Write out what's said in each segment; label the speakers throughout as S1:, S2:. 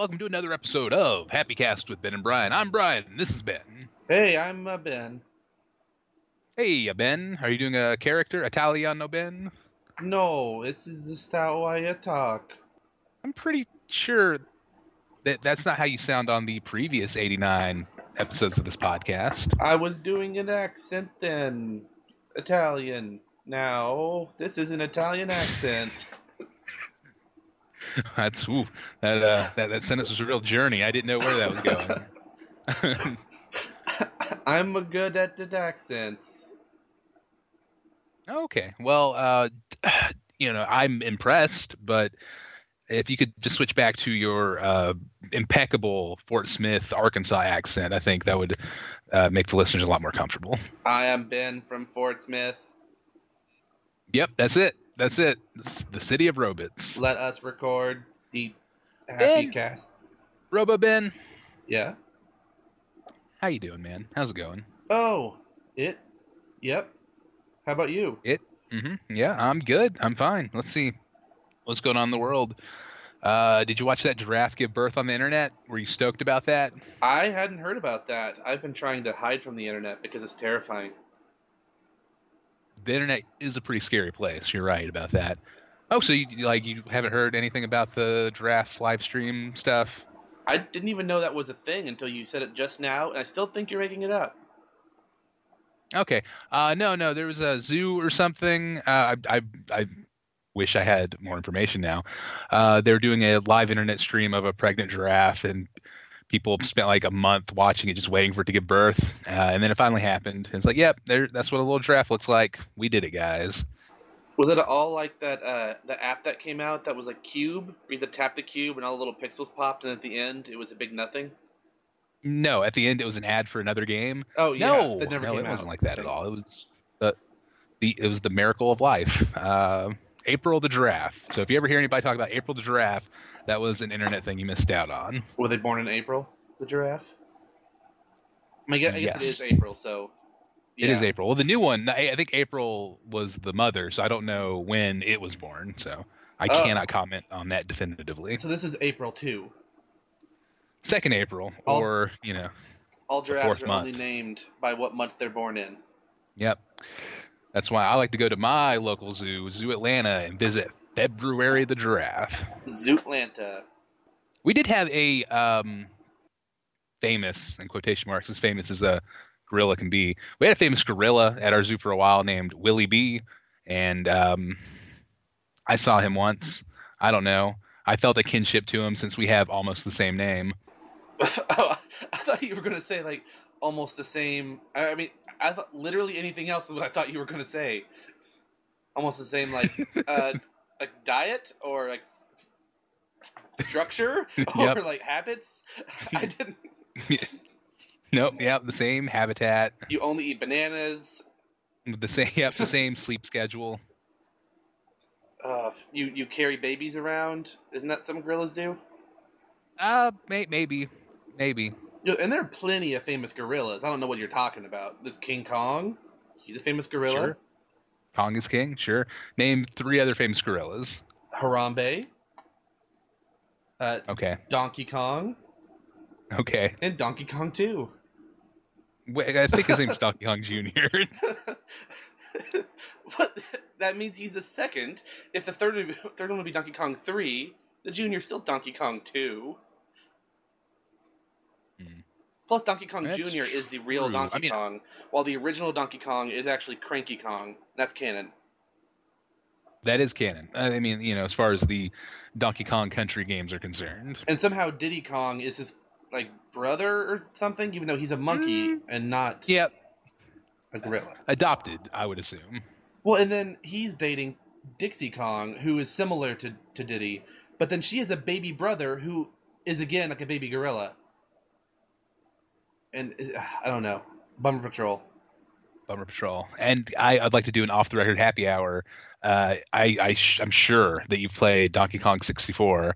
S1: Welcome to another episode of Happy Cast with Ben and Brian. I'm Brian. And this is Ben.
S2: Hey, I'm uh, Ben.
S1: Hey, uh, Ben. Are you doing a character, Italiano Ben?
S2: No, this is just how I talk.
S1: I'm pretty sure that that's not how you sound on the previous 89 episodes of this podcast.
S2: I was doing an accent then. Italian. Now, this is an Italian accent.
S1: That's ooh, that uh, that that sentence was a real journey. I didn't know where that was going.
S2: I'm a good at the accents.
S1: okay, well, uh, you know, I'm impressed, but if you could just switch back to your uh, impeccable Fort Smith, Arkansas accent, I think that would uh, make the listeners a lot more comfortable.
S2: I am Ben from Fort Smith.
S1: Yep, that's it. That's it. It's the city of Robits.
S2: Let us record the Happy
S1: Ben.
S2: Cast.
S1: Robo Ben,
S2: Yeah.
S1: how you doing, man? How's it going?
S2: Oh, it. Yep. How about you?
S1: Mm-hmm. Yeah, I'm good. I'm fine. Let's see what's going on in the world. Uh, did you watch that giraffe give birth on the internet? Were you stoked about that?
S2: I hadn't heard about that. I've been trying to hide from the internet because it's terrifying.
S1: The internet is a pretty scary place. You're right about that. Oh, so you like you haven't heard anything about the giraffe live stream stuff?
S2: I didn't even know that was a thing until you said it just now, and I still think you're making it up.
S1: Okay. Uh, no, no, there was a zoo or something. Uh, I, I, I wish I had more information now. Uh, they were doing a live internet stream of a pregnant giraffe, and people spent like a month watching it, just waiting for it to give birth. Uh, and then it finally happened. And it's like, yep, there, that's what a little giraffe looks like. We did it, guys.
S2: Was it all like that? Uh, the app that came out that was a Cube, where you had to tap the cube and all the little pixels popped, and at the end it was a big nothing.
S1: No, at the end it was an ad for another game.
S2: Oh yeah,
S1: no,
S2: that never
S1: no,
S2: came
S1: it wasn't like that at all. It was the, the it was the miracle of life. Uh, April the giraffe. So if you ever hear anybody talk about April the giraffe, that was an internet thing you missed out on.
S2: Were they born in April? The giraffe. I, guess, I guess
S1: Yes.
S2: is April, so
S1: It is. April. Well, the new one, I think April was the mother, so I don't know when it was born. So I
S2: Oh.
S1: cannot comment on that definitively.
S2: So this is April too.
S1: Second April,
S2: All-
S1: or you know,
S2: All giraffes are only named by what month they're born in.
S1: yep. That's why I like to go to my local zoo, Zoo Atlanta, and visit February the giraffe.
S2: Zootlanta.
S1: We did have a um, famous, in quotation marks, as famous as a gorilla can be. We had a famous gorilla at our zoo for a while named Willie B, and um, I saw him once. I don't know. I felt a kinship to him since we have almost the same name.
S2: oh, I thought you were going to say like almost the same. I I mean, I thought literally anything else is what I thought you were going to say. Almost the same, like uh, like diet or like structure or like habits. I didn't.
S1: nope, yep, the same habitat,
S2: You only eat bananas.
S1: the same, yep, the same sleep schedule.
S2: Uh, you you carry babies around. Isn't that some gorillas do?
S1: Uh, may, maybe, maybe.
S2: You know, and there are plenty of famous gorillas. I don't know what you're talking about. This King Kong, he's a famous gorilla.
S1: Sure. Kong is king, sure. Name three other famous gorillas.
S2: Harambe, uh,
S1: Okay,
S2: Donkey Kong,
S1: okay.
S2: and Donkey Kong 2.
S1: Wait, I think his name's Donkey Kong Jr.
S2: but that means he's the second. If the third third one would be Donkey Kong 3, the junior's still Donkey Kong 2. Plus, Donkey Kong
S1: That's
S2: Jr. is the real
S1: true.
S2: Donkey
S1: I mean-
S2: Kong, while the original Donkey Kong is actually Cranky Kong. That's canon.
S1: That is canon. I mean, you know, as far as the Donkey Kong Country games are concerned.
S2: And somehow Diddy Kong is his like brother or something, even though he's a monkey
S1: Mm.
S2: and not
S1: Yep,
S2: a gorilla.
S1: adopted, I would assume.
S2: Well, and then he's dating Dixie Kong, who is similar to, to Diddy, but then she has a baby brother who is again like a baby gorilla. And uh, I don't know, Bummer Patrol.
S1: Bummer Patrol. And I, I'd like to do an off-the-record happy hour. Uh, I, I sh- I'm sure that you've played Donkey Kong 64,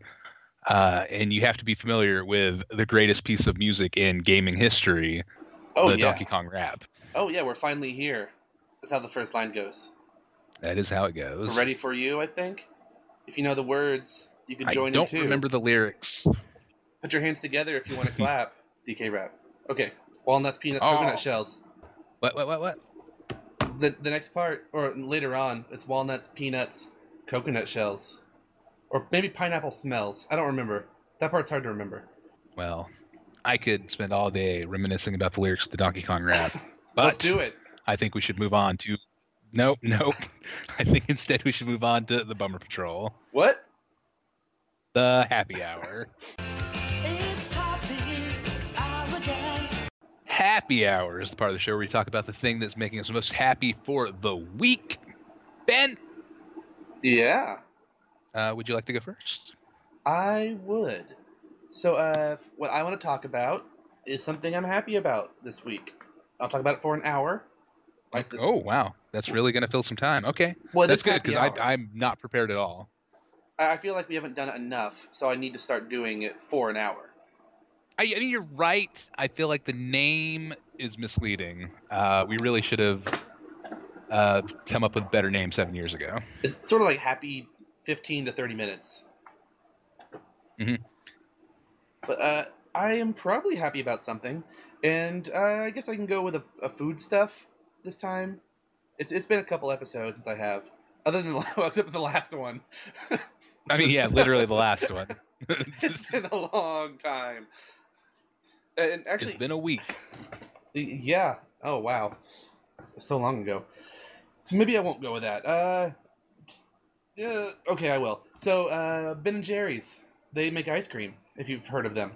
S1: uh, and you have to be familiar with the greatest piece of music in gaming history,
S2: Oh
S1: the
S2: yeah,
S1: Donkey Kong rap.
S2: oh yeah, we're finally here. That's how the first line goes.
S1: That is how it goes.
S2: We're ready for you, I think. If you know the words, You can join I don't
S1: remember the lyrics.
S2: Put your hands together if you want to clap. DK rap. Okay. Walnuts, peanuts,
S1: Oh.
S2: coconut shells.
S1: What? What? What? What?
S2: The the next part, or later on, it's walnuts, peanuts, coconut shells, or maybe pineapple smells. I don't remember. That part's hard to remember.
S1: Well, I could spend all day reminiscing about the lyrics to the Donkey Kong rap, but
S2: Let's do it.
S1: I think we should move on to. Nope, nope. I think instead we should move on to the Bummer Patrol,
S2: What?
S1: the Happy Hour.
S3: Happy Hour
S1: is the part of the show where we talk about the thing that's making us the most happy for the week. Ben,
S2: Yeah,
S1: uh, would you like to go first?
S2: I would. So, uh, what I want to talk about is something I'm happy about this week. I'll talk about it for an hour. Like the-
S1: Oh wow, that's really gonna fill some time. Okay,
S2: well,
S1: that's good because. I'm not prepared at all.
S2: I I feel like we haven't done it enough, so I need to start doing it for an hour.
S1: I, I mean, you're right. I feel like the name is misleading. Uh, we really should have uh, come up with a better name seven years ago.
S2: It's sort of like happy 15 to 30 minutes.
S1: Mhm.
S2: But uh, I am probably happy about something, and uh, I guess I can go with a, a food stuff this time. It's it's been a couple episodes since I have, other than except for the last one.
S1: I mean, yeah, literally the last one.
S2: it's been a long time. And actually,
S1: it's been a week.
S2: Yeah. Oh wow, S- so long ago. So maybe I won't go with that. Uh, yeah. Okay, I will. So uh, Ben and Jerry's, they make ice cream. If you've heard of them,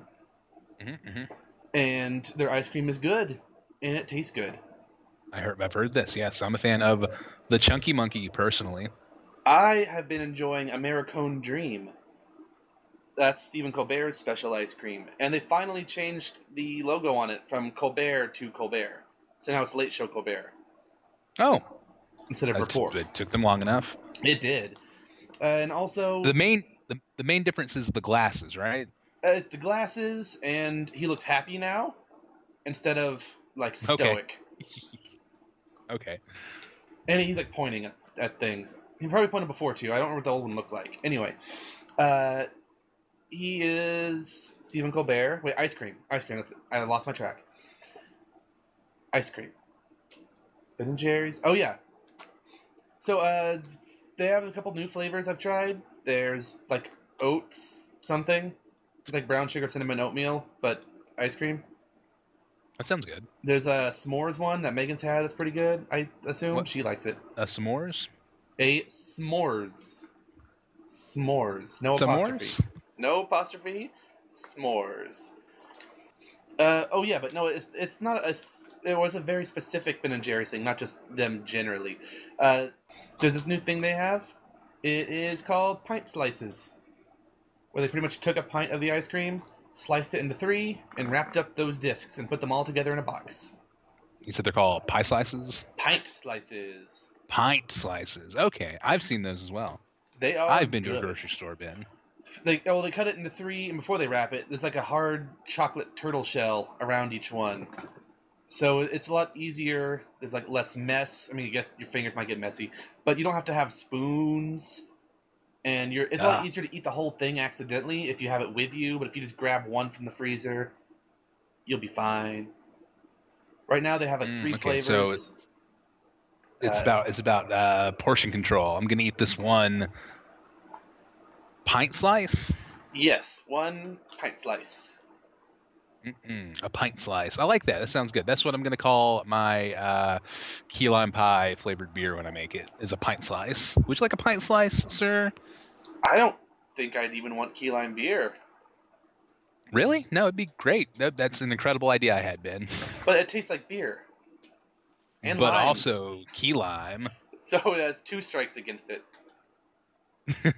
S1: hmm hmm
S2: and their ice cream is good, and it tastes good.
S1: I heard, I've heard this. Yes, I'm a fan of the Chunky Monkey personally.
S2: I have been enjoying Americone Dream. That's Stephen Colbert's special ice cream, and they finally changed the logo on it from Colbert to Colbert. So now it's Late Show Colbert
S1: Oh,
S2: instead of Report.
S1: it took them long enough.
S2: It did, uh, and also
S1: The main the, the main difference is the glasses, right?
S2: Uh, it's the glasses, and he looks happy now instead of like
S1: Okay.
S2: stoic.
S1: Okay.
S2: And he's like pointing at, at things. He probably pointed before too. I don't remember what the old one looked like. Anyway, uh, he is Stephen Colbert. Wait, ice cream. Ice cream. I lost my track. Ice cream. Ben and Jerry's. Oh yeah. So uh, they have a couple new flavors I've tried. There's like oats something, it's like brown sugar cinnamon oatmeal, but ice cream.
S1: That sounds good.
S2: There's a s'mores one that Megan's had that's pretty good. I assume
S1: What?
S2: she likes it.
S1: A s'mores.
S2: A s'mores. S'mores. No apostrophe. No apostrophe. S'mores. Uh, oh yeah, but no, it's it's not a. It was a very specific Ben and Jerry's thing, not just them generally. Uh, there's this new thing they have. It is called pint slices, where they pretty much took a pint of the ice cream, sliced it into three, and wrapped up those discs and put them all together in a box.
S1: You said they're called pie slices.
S2: Pint slices.
S1: Pint slices. Okay, I've seen those as well.
S2: They are.
S1: I've been to a grocery store, Ben.
S2: They oh they cut it into three, and before they wrap it, there's like a hard chocolate turtle shell around each one. So it's a lot easier. There's like less mess. I mean, I guess your fingers might get messy, but you don't have to have spoons. And you're it's a lot
S1: Ah.
S2: easier to eat the whole thing accidentally if you have it with you. But if you just grab one from the freezer, you'll be fine. Right now they have like
S1: Mm,
S2: three
S1: okay,
S2: flavors.
S1: so it's- It's
S2: Uh,
S1: about it's about uh, portion control. I'm gonna eat this one pint slice.
S2: yes, one pint slice.
S1: Mm-mm, a pint slice. I like that. That sounds good. That's what I'm gonna call my uh, key lime pie flavored beer when I make it. Is a pint slice. Would you like a pint slice, sir?
S2: I don't think I'd even want key lime beer,
S1: Really? No, it'd be great. That, that's an incredible idea I had, Ben.
S2: but it tastes like beer. And
S1: but
S2: limes.
S1: also key lime.
S2: So it has two strikes against it.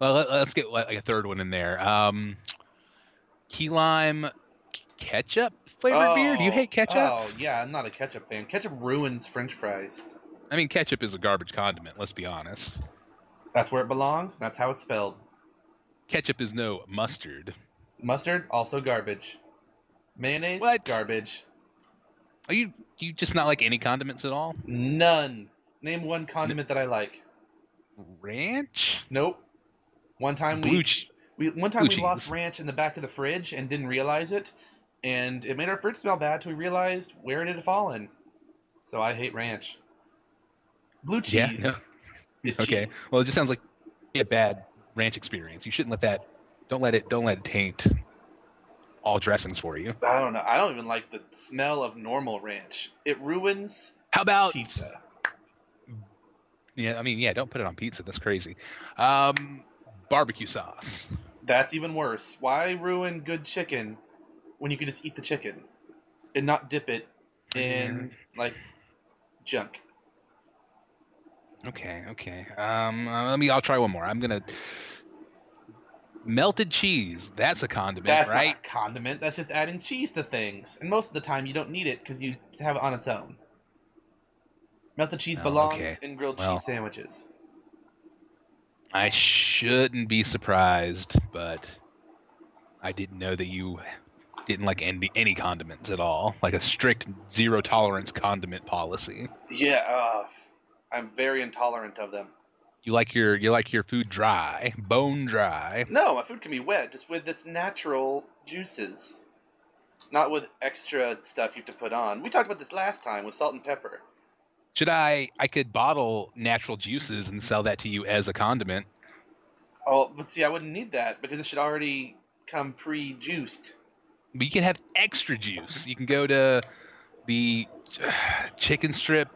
S1: well, let, us get like a third one in there. Um, key lime ketchup flavored beer. Do you hate ketchup?
S2: Oh yeah, I'm not a ketchup fan. Ketchup ruins French fries.
S1: I mean, ketchup is a garbage condiment. Let's be honest.
S2: That's where it belongs. That's how it's spelled.
S1: Ketchup is no mustard.
S2: Mustard also garbage. Mayonnaise
S1: What?
S2: garbage.
S1: Are you you just not like any condiments at all?
S2: None. Name one condiment that I like.
S1: Ranch?
S2: Nope. One time
S1: Blue
S2: we,
S1: che-
S2: we one time
S1: blue
S2: we lost ranch in the back of the fridge and didn't realize it, and it made our fridge smell bad till we realized where it had fallen. So I hate ranch. Blue cheese.
S1: Yeah,
S2: cheese
S1: no.
S2: is
S1: Okay.
S2: cheese.
S1: Well, it just sounds like a bad ranch experience. You shouldn't let that. Don't let it. Don't let it taint all dressings for you.
S2: I don't know. I don't even like the smell of normal ranch. It ruins
S1: How about
S2: pizza.
S1: Yeah, I mean, yeah. Don't put it on pizza. That's crazy. Um, barbecue sauce.
S2: That's even worse. Why ruin good chicken when you can just eat the chicken and not dip it in like junk?
S1: Okay. Okay. Um, uh, let me. I'll try one more. I'm gonna. Melted cheese. That's a condiment,
S2: That's
S1: right?
S2: not a condiment. That's just adding cheese to things. And most of the time, you don't need it because you have it on its own. Melted cheese
S1: Oh,
S2: belongs
S1: okay.
S2: in grilled
S1: Well.
S2: cheese sandwiches.
S1: I shouldn't be surprised, but I didn't know that you didn't like any, any condiments at all, like a strict zero tolerance condiment policy.
S2: Yeah, uh, I'm very intolerant of them.
S1: You like your you like your food dry, bone dry.
S2: No, my food can be wet, just with its natural juices, not with extra stuff you have to put on. We talked about this last time with salt and pepper.
S1: Should I I could bottle natural juices and sell that to you as a condiment?
S2: Oh, but see, I wouldn't need that because it should already come pre-juiced.
S1: But you can have extra juice. You can go to the uh, chicken strip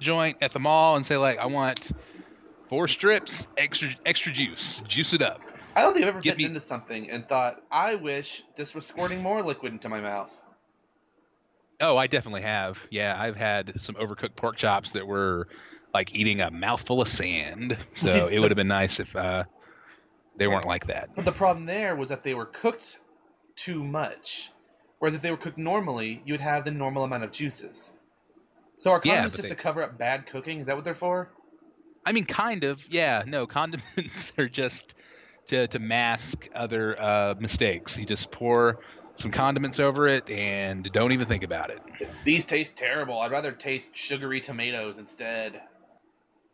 S1: joint at the mall and say like, I want four strips, extra extra juice, juice it up.
S2: I don't think I've ever
S1: Give
S2: bitten
S1: me-
S2: into something and thought, I wish this was squirting more liquid into my mouth.
S1: Oh, I definitely have. Yeah, I've had some overcooked pork chops that were like eating a mouthful of sand. So it would have been nice if uh, they weren't like that.
S2: But the problem there was that they were cooked too much. Whereas if they were cooked normally, you would have the normal amount of juices. So are condiments
S1: but
S2: just
S1: they-
S2: to cover up bad cooking? Is that what they're for?
S1: I mean, kind of. Yeah, no, condiments are just to to mask other uh, mistakes. You just pour some condiments over it and don't even think about it.
S2: These taste terrible. I'd rather taste sugary tomatoes instead.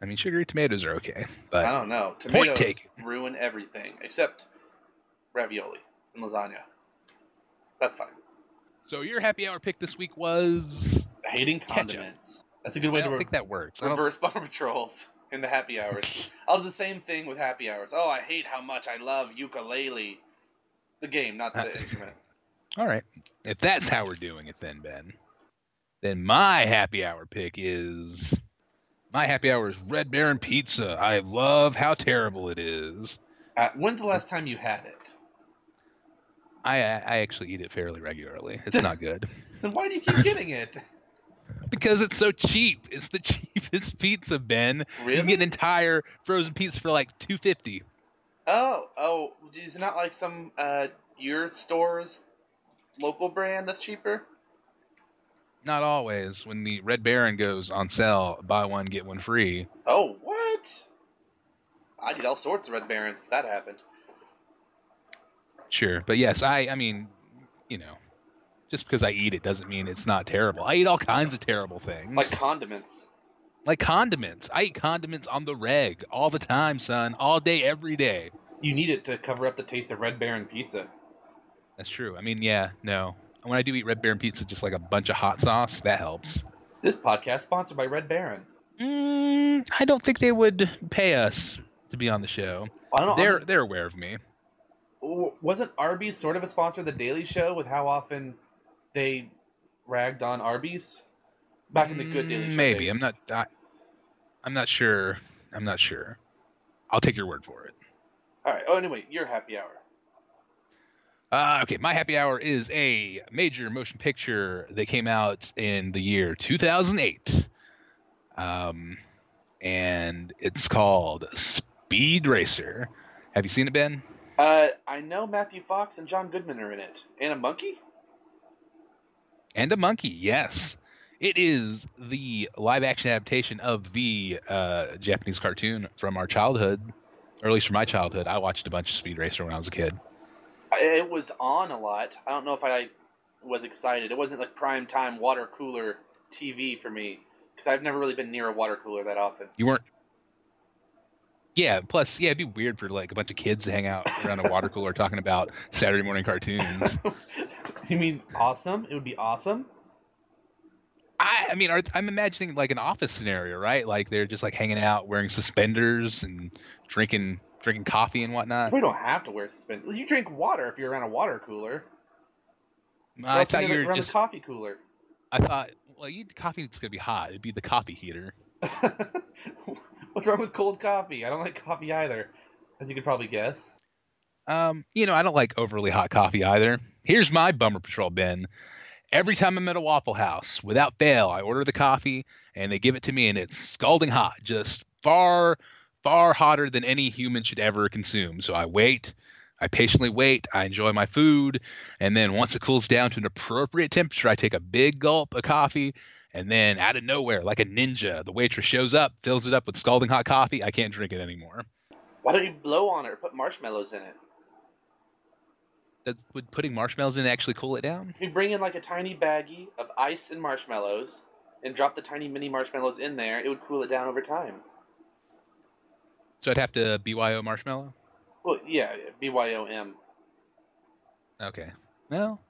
S1: I mean, sugary tomatoes are okay, but I
S2: don't know.
S1: Point
S2: Tomatoes
S1: taken.
S2: ruin everything except ravioli and lasagna. That's fine.
S1: so your happy hour pick this week was.
S2: Hating
S1: Ketchup.
S2: condiments. That's a good
S1: I
S2: way to
S1: don't
S2: re-
S1: think that works.
S2: Reverse bummer patrols in the happy hours. I'll do the same thing with happy hours. Oh, I hate how much I love ukulele. The game, not
S1: Uh,
S2: the instrument.
S1: All right. If that's how we're doing it, then Ben, then my happy hour pick is my happy hour is Red Baron Pizza. I love how terrible it is.
S2: Uh, when's the last time you had it?
S1: I I actually eat it fairly regularly. It's not good
S2: Then why do you keep getting it?
S1: because it's so cheap. It's the cheapest pizza, Ben. You
S2: Really?
S1: can get an entire frozen pizza for like two fifty.
S2: Oh, oh, is it not like some uh your store's local brand that's cheaper?
S1: Not always. When the Red Baron goes on sale, buy one get one free.
S2: Oh, what? I'd eat all sorts of Red Barons if that happened.
S1: Sure, but yes, I I mean, you know, just because I eat it doesn't mean it's not terrible. I eat all kinds of terrible things.
S2: Like condiments.
S1: like condiments. I eat condiments on the reg all the time, son. All day, every day.
S2: You need it to cover up the taste of Red Baron pizza.
S1: That's true. I mean, yeah, no. When I do eat Red Baron pizza, just like a bunch of hot sauce, that helps.
S2: This podcast sponsored by Red Baron.
S1: Mm, I don't think they would pay us to be on the show.
S2: I don't know.
S1: They're they're aware of me.
S2: Wasn't Arby's sort of a sponsor of the Daily Show with how often they ragged on Arby's back in the good Daily
S1: Mm,
S2: Show
S1: Maybe
S2: days?
S1: I'm not. I, I'm not sure. I'm not sure. I'll take your word for it.
S2: All right. Oh, anyway, your happy hour.
S1: Uh, okay, my happy hour is a major motion picture that came out in the year 2008. Um, and it's called Speed Racer. Have you seen it, Ben?
S2: Uh, I know Matthew Fox and John Goodman are in it, and a monkey.
S1: And a monkey, yes. It is the live action adaptation of the uh, Japanese cartoon from our childhood, or at least from my childhood. I watched a bunch of Speed Racer when I was a kid.
S2: It was on a lot. I don't know if I was excited. It wasn't like prime time water cooler TV for me because I've never really been near a water cooler that often.
S1: You weren't. Yeah. Plus, yeah, it'd be weird for like a bunch of kids to hang out around a water cooler talking about Saturday morning cartoons.
S2: you mean awesome? It would be awesome.
S1: I, I mean, are, I'm imagining like an office scenario, right? Like they're just like hanging out, wearing suspenders and drinking drinking coffee and whatnot.
S2: We don't have to wear suspenders. You drink water if you're around a water cooler.
S1: I thought
S2: you're
S1: you were just.
S2: a coffee cooler.
S1: I thought, well, you coffee's gonna be hot. It'd be the coffee heater.
S2: What's wrong with cold coffee? I don't like coffee either, as you could probably guess.
S1: Um, you know, I don't like overly hot coffee either. Here's my bummer patrol Ben. Every time I'm at a Waffle House, without fail, I order the coffee and they give it to me, and it's scalding hot, just far, far hotter than any human should ever consume. So I wait, I patiently wait, I enjoy my food, and then once it cools down to an appropriate temperature, I take a big gulp of coffee, and then out of nowhere, like a ninja, the waitress shows up, fills it up with scalding hot coffee. I can't drink it anymore.
S2: Why don't you blow on it or put marshmallows in it?
S1: Does, would putting marshmallows in actually cool it down?
S2: You bring in like a tiny baggie of ice and marshmallows, and drop the tiny mini marshmallows in there. It would cool it down over time.
S1: So I'd have to BYO marshmallow?
S2: Well, yeah, BYOM.
S1: Okay. No.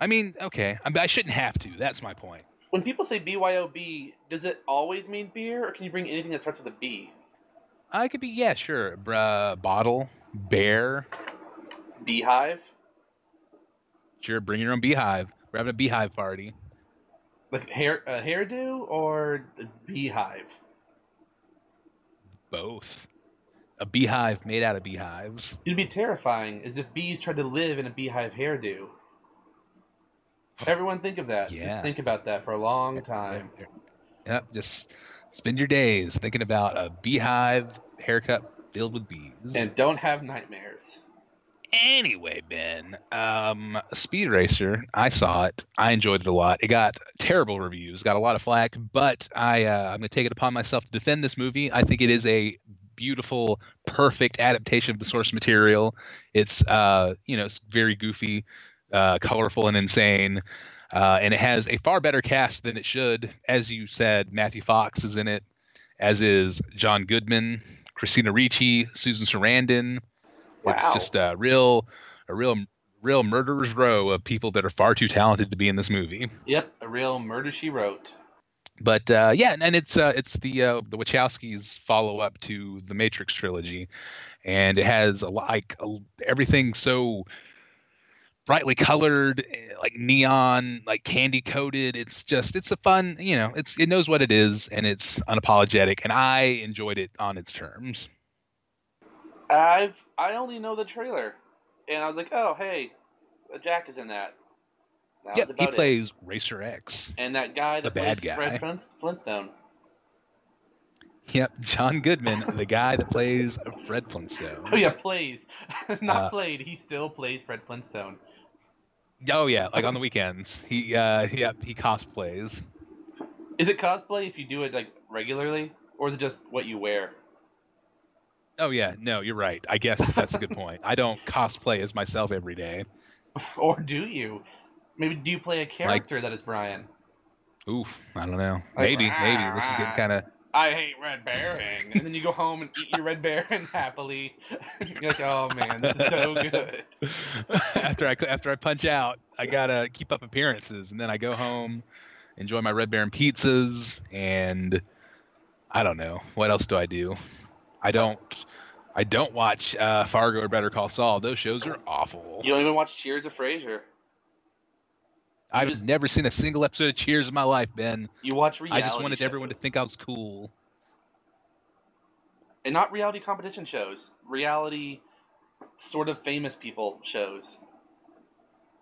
S1: I mean, okay. I, I shouldn't have to. That's my point.
S2: When people say BYOB, does it always mean beer, or can you bring anything that starts with a B?
S1: I could be, yeah, sure. Bruh, bottle, bear.
S2: Beehive?
S1: Sure, bring your own beehive. We're having a beehive party.
S2: Like hair a hairdo or a beehive?
S1: Both. A beehive made out of beehives.
S2: It'd be terrifying as if bees tried to live in a beehive hairdo. Everyone think of that.
S1: Yeah.
S2: Just think about that for a long time.
S1: Yep, just spend your days thinking about a beehive haircut filled with bees.
S2: And don't have nightmares.
S1: Anyway, Ben, um, Speed Racer, I saw it. I enjoyed it a lot. It got terrible reviews, got a lot of flack, but I, uh, I'm going to take it upon myself to defend this movie. I think it is a beautiful, perfect adaptation of the source material. It's, uh, you know, it's very goofy, uh, colorful, and insane. Uh, and it has a far better cast than it should. As you said, Matthew Fox is in it, as is John Goodman, Christina Ricci, Susan Sarandon.
S2: Wow.
S1: It's just a real, a real, real murderer's row of people that are far too talented to be in this movie.
S2: Yep, a real murder she wrote.
S1: But uh, yeah, and it's uh, it's the uh, the Wachowskis follow up to the Matrix trilogy, and it has a, like a, everything so brightly colored, eh, like neon, like candy coated. It's just it's a fun, you know, it's it knows what it is and it's unapologetic, and I enjoyed it on its terms.
S2: I've I only know the trailer, and I was like, oh hey, Jack is in that. That
S1: Yep,
S2: was
S1: he
S2: about it.
S1: plays Racer X.
S2: And that guy
S1: the
S2: that
S1: bad
S2: plays
S1: guy.
S2: Fred Flintstone.
S1: Yep, John Goodman, the guy that plays Fred Flintstone.
S2: Oh yeah, plays, not
S1: Uh,
S2: played. He still plays Fred Flintstone.
S1: Oh yeah, like on the weekends. He uh yep, he cosplays.
S2: Is it cosplay if you do it like regularly, or is it just what you wear?
S1: Oh yeah, no, you're right. I guess that's a good point. I don't cosplay as myself every day.
S2: or do you? Maybe do you play a character that is Brian?
S1: Oof, I don't know.
S2: Like,
S1: Maybe, maybe this is getting ah, kind of
S2: I hate Red Baron, and then you go home and eat your Red Baron happily. You're like, oh man, this is so good.
S1: after I after I punch out, I gotta keep up appearances, and then I go home, enjoy my Red Baron pizzas, and I don't know what else do I do. I don't. I don't watch uh, Fargo or Better Call Saul. Those shows are awful.
S2: You don't even watch Cheers or Frasier.
S1: I've
S2: just-
S1: never seen a single episode of Cheers in my life, Ben.
S2: You watch reality.
S1: I just wanted everyone to think I was cool.
S2: and not reality competition shows. Reality, sort of famous people shows.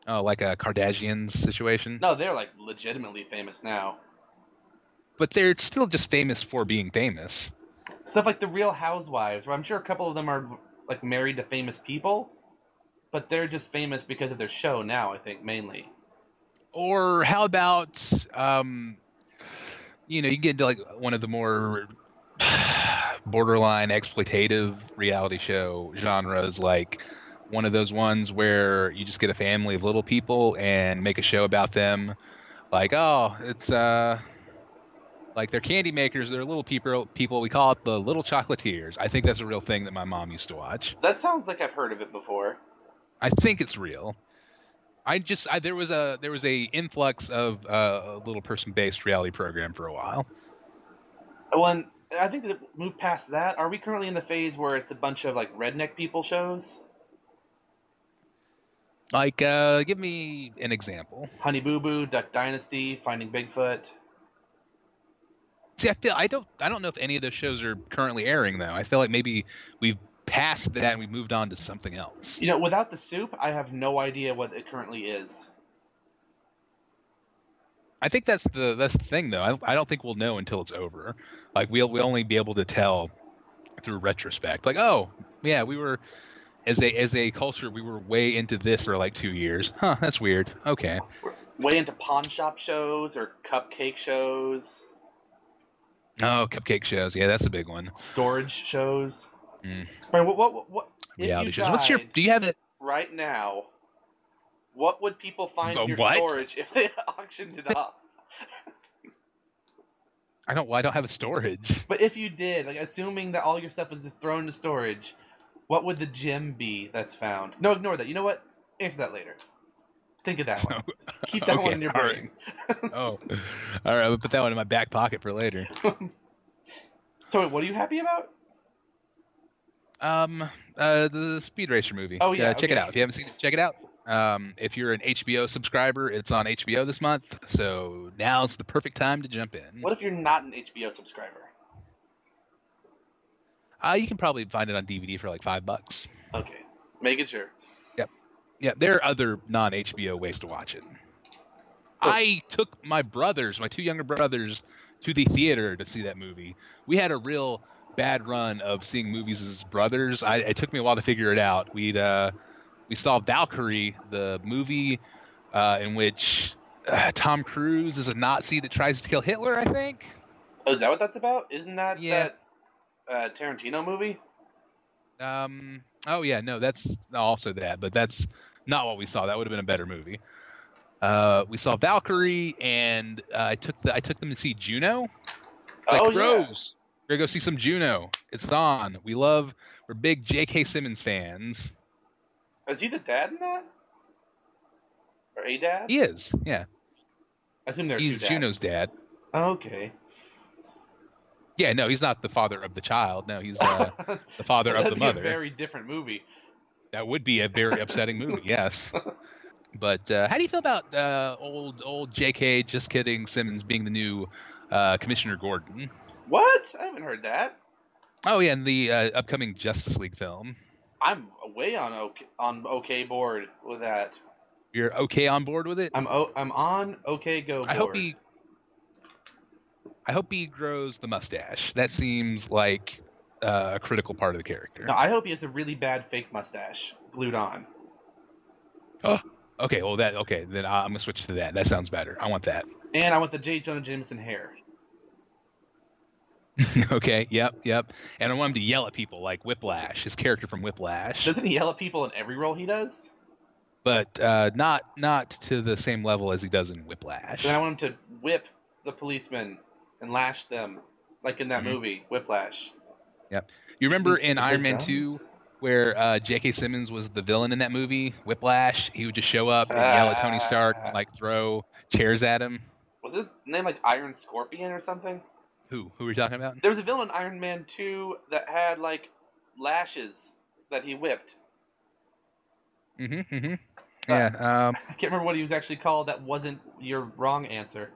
S1: Oh, like a Kardashians situation.
S2: No, they're like legitimately famous now.
S1: But they're still just famous for being famous.
S2: Stuff like the Real Housewives, where I'm sure a couple of them are like married to famous people, but they're just famous because of their show now. I think mainly.
S1: Or how about, um, you know, you get into like one of the more borderline exploitative reality show genres, like one of those ones where you just get a family of little people and make a show about them. Like, oh, it's uh, Like they're candy makers. They're little people. People. We call it the little chocolatiers. I think that's a real thing that my mom used to watch.
S2: That sounds like I've heard of it before.
S1: I think it's real. I just I, there was a there was a influx of uh, a little person based reality program for a while.
S2: Well, and I think that move past that. Are we currently in the phase where it's a bunch of like redneck people shows?
S1: Like, uh, give me an example.
S2: Honey Boo Boo, Duck Dynasty, Finding Bigfoot.
S1: See, I feel I don't I don't know if any of those shows are currently airing though. I feel like maybe we've passed that and we moved on to something else.
S2: You know, without the soup, I have no idea what it currently is.
S1: I think that's the that's the thing though. I, I don't think we'll know until it's over. Like we'll we'll only be able to tell through retrospect. Like, oh yeah, we were as a as a culture we were way into this for like two years. Huh, that's weird. Okay.
S2: Way into pawn shop shows or cupcake shows,
S1: Oh, cupcake shows. Yeah, that's a big one.
S2: storage shows.
S1: Mm.
S2: Brian, what, what, what,
S1: Reality shows. What's your? Do you have it?
S2: right now? What would people find in your
S1: what?
S2: storage if they auctioned it off?
S1: I don't. Well, I don't have a storage.
S2: But if you did, like assuming that all your stuff was just thrown into storage, what would the gem be that's found? No, ignore that. You know what? Answer that later. Think of that one. Keep that one in your brain.
S1: right. oh, all right. I'll put that one in my back pocket for later.
S2: So, wait, what are you happy about?
S1: Um, uh, the Speed Racer movie.
S2: Oh, yeah,
S1: check it out. If you haven't seen it, check it out. Um, if you're an HBO subscriber, it's on HBO this month, so now's the perfect time to jump in.
S2: What if you're not an HBO subscriber?
S1: Uh, you can probably find it on DVD for like five bucks.
S2: Okay, making sure.
S1: Yeah, there are other non HBO ways to watch it. I took my brothers, my two younger brothers, to the theater to see that movie. We had a real bad run of seeing movies as brothers. I, it took me a while to figure it out. We'd uh, we saw Valkyrie, the movie uh, in which uh, Tom Cruise is a Nazi that tries to kill Hitler. I think.
S2: Oh, is that what that's about? Isn't that
S1: Yeah.
S2: that uh, Tarantino movie?
S1: Um. Oh yeah, no, that's also that, but that's not what we saw. That would have been a better movie. Uh, we saw Valkyrie, and uh, I took the I took them to see Juno. Like
S2: oh yeah.
S1: Rose, we're gonna go see some Juno. It's on. We love. We're big J.K. Simmons fans.
S2: Is he the dad in that? Or a dad?
S1: He is. Yeah,
S2: I assume they're
S1: he's. Juno's dad.
S2: Okay.
S1: Yeah, no, he's not the father of the child. No, he's uh, the father of the mother.
S2: very different movie.
S1: That would be a very upsetting movie. Yes. But uh, how do you feel about uh, old old J.K. Just kidding Simmons being the new uh, Commissioner Gordon?
S2: What? I haven't heard that.
S1: Oh yeah, and the uh, upcoming Justice League film.
S2: I'm way on okay on okay board with that.
S1: You're okay on board with it?
S2: I'm o- I'm on okay go. Board.
S1: I hope he. I hope he grows the mustache. That seems like uh, a critical part of the character.
S2: No, I hope he has a really bad fake mustache glued on.
S1: Oh, okay, well that okay, then I'm gonna switch to that. That sounds better. I want that.
S2: And I want the J. Jonah Jameson hair.
S1: okay, yep, yep. And I want him to yell at people like Whiplash, his character from Whiplash,
S2: Doesn't he yell at people in every role he does?
S1: but uh, not not to the same level as he does in Whiplash.
S2: Then I want him to whip the policemen and lash them, like in that
S1: Mhm.
S2: movie Whiplash.
S1: You remember in Iron Man Two where uh, J.K. Simmons was the villain in that movie, Whiplash? He would just show up and yell at Tony Stark and like throw chairs at him.
S2: Was his name like Iron Scorpion or something?
S1: Who? Who are we talking about?
S2: There was a villain in Iron Man 2 that had like lashes that he whipped.
S1: Mm-hmm. mm-hmm. Yeah. Um,
S2: I can't remember what he was actually called. That wasn't your wrong answer.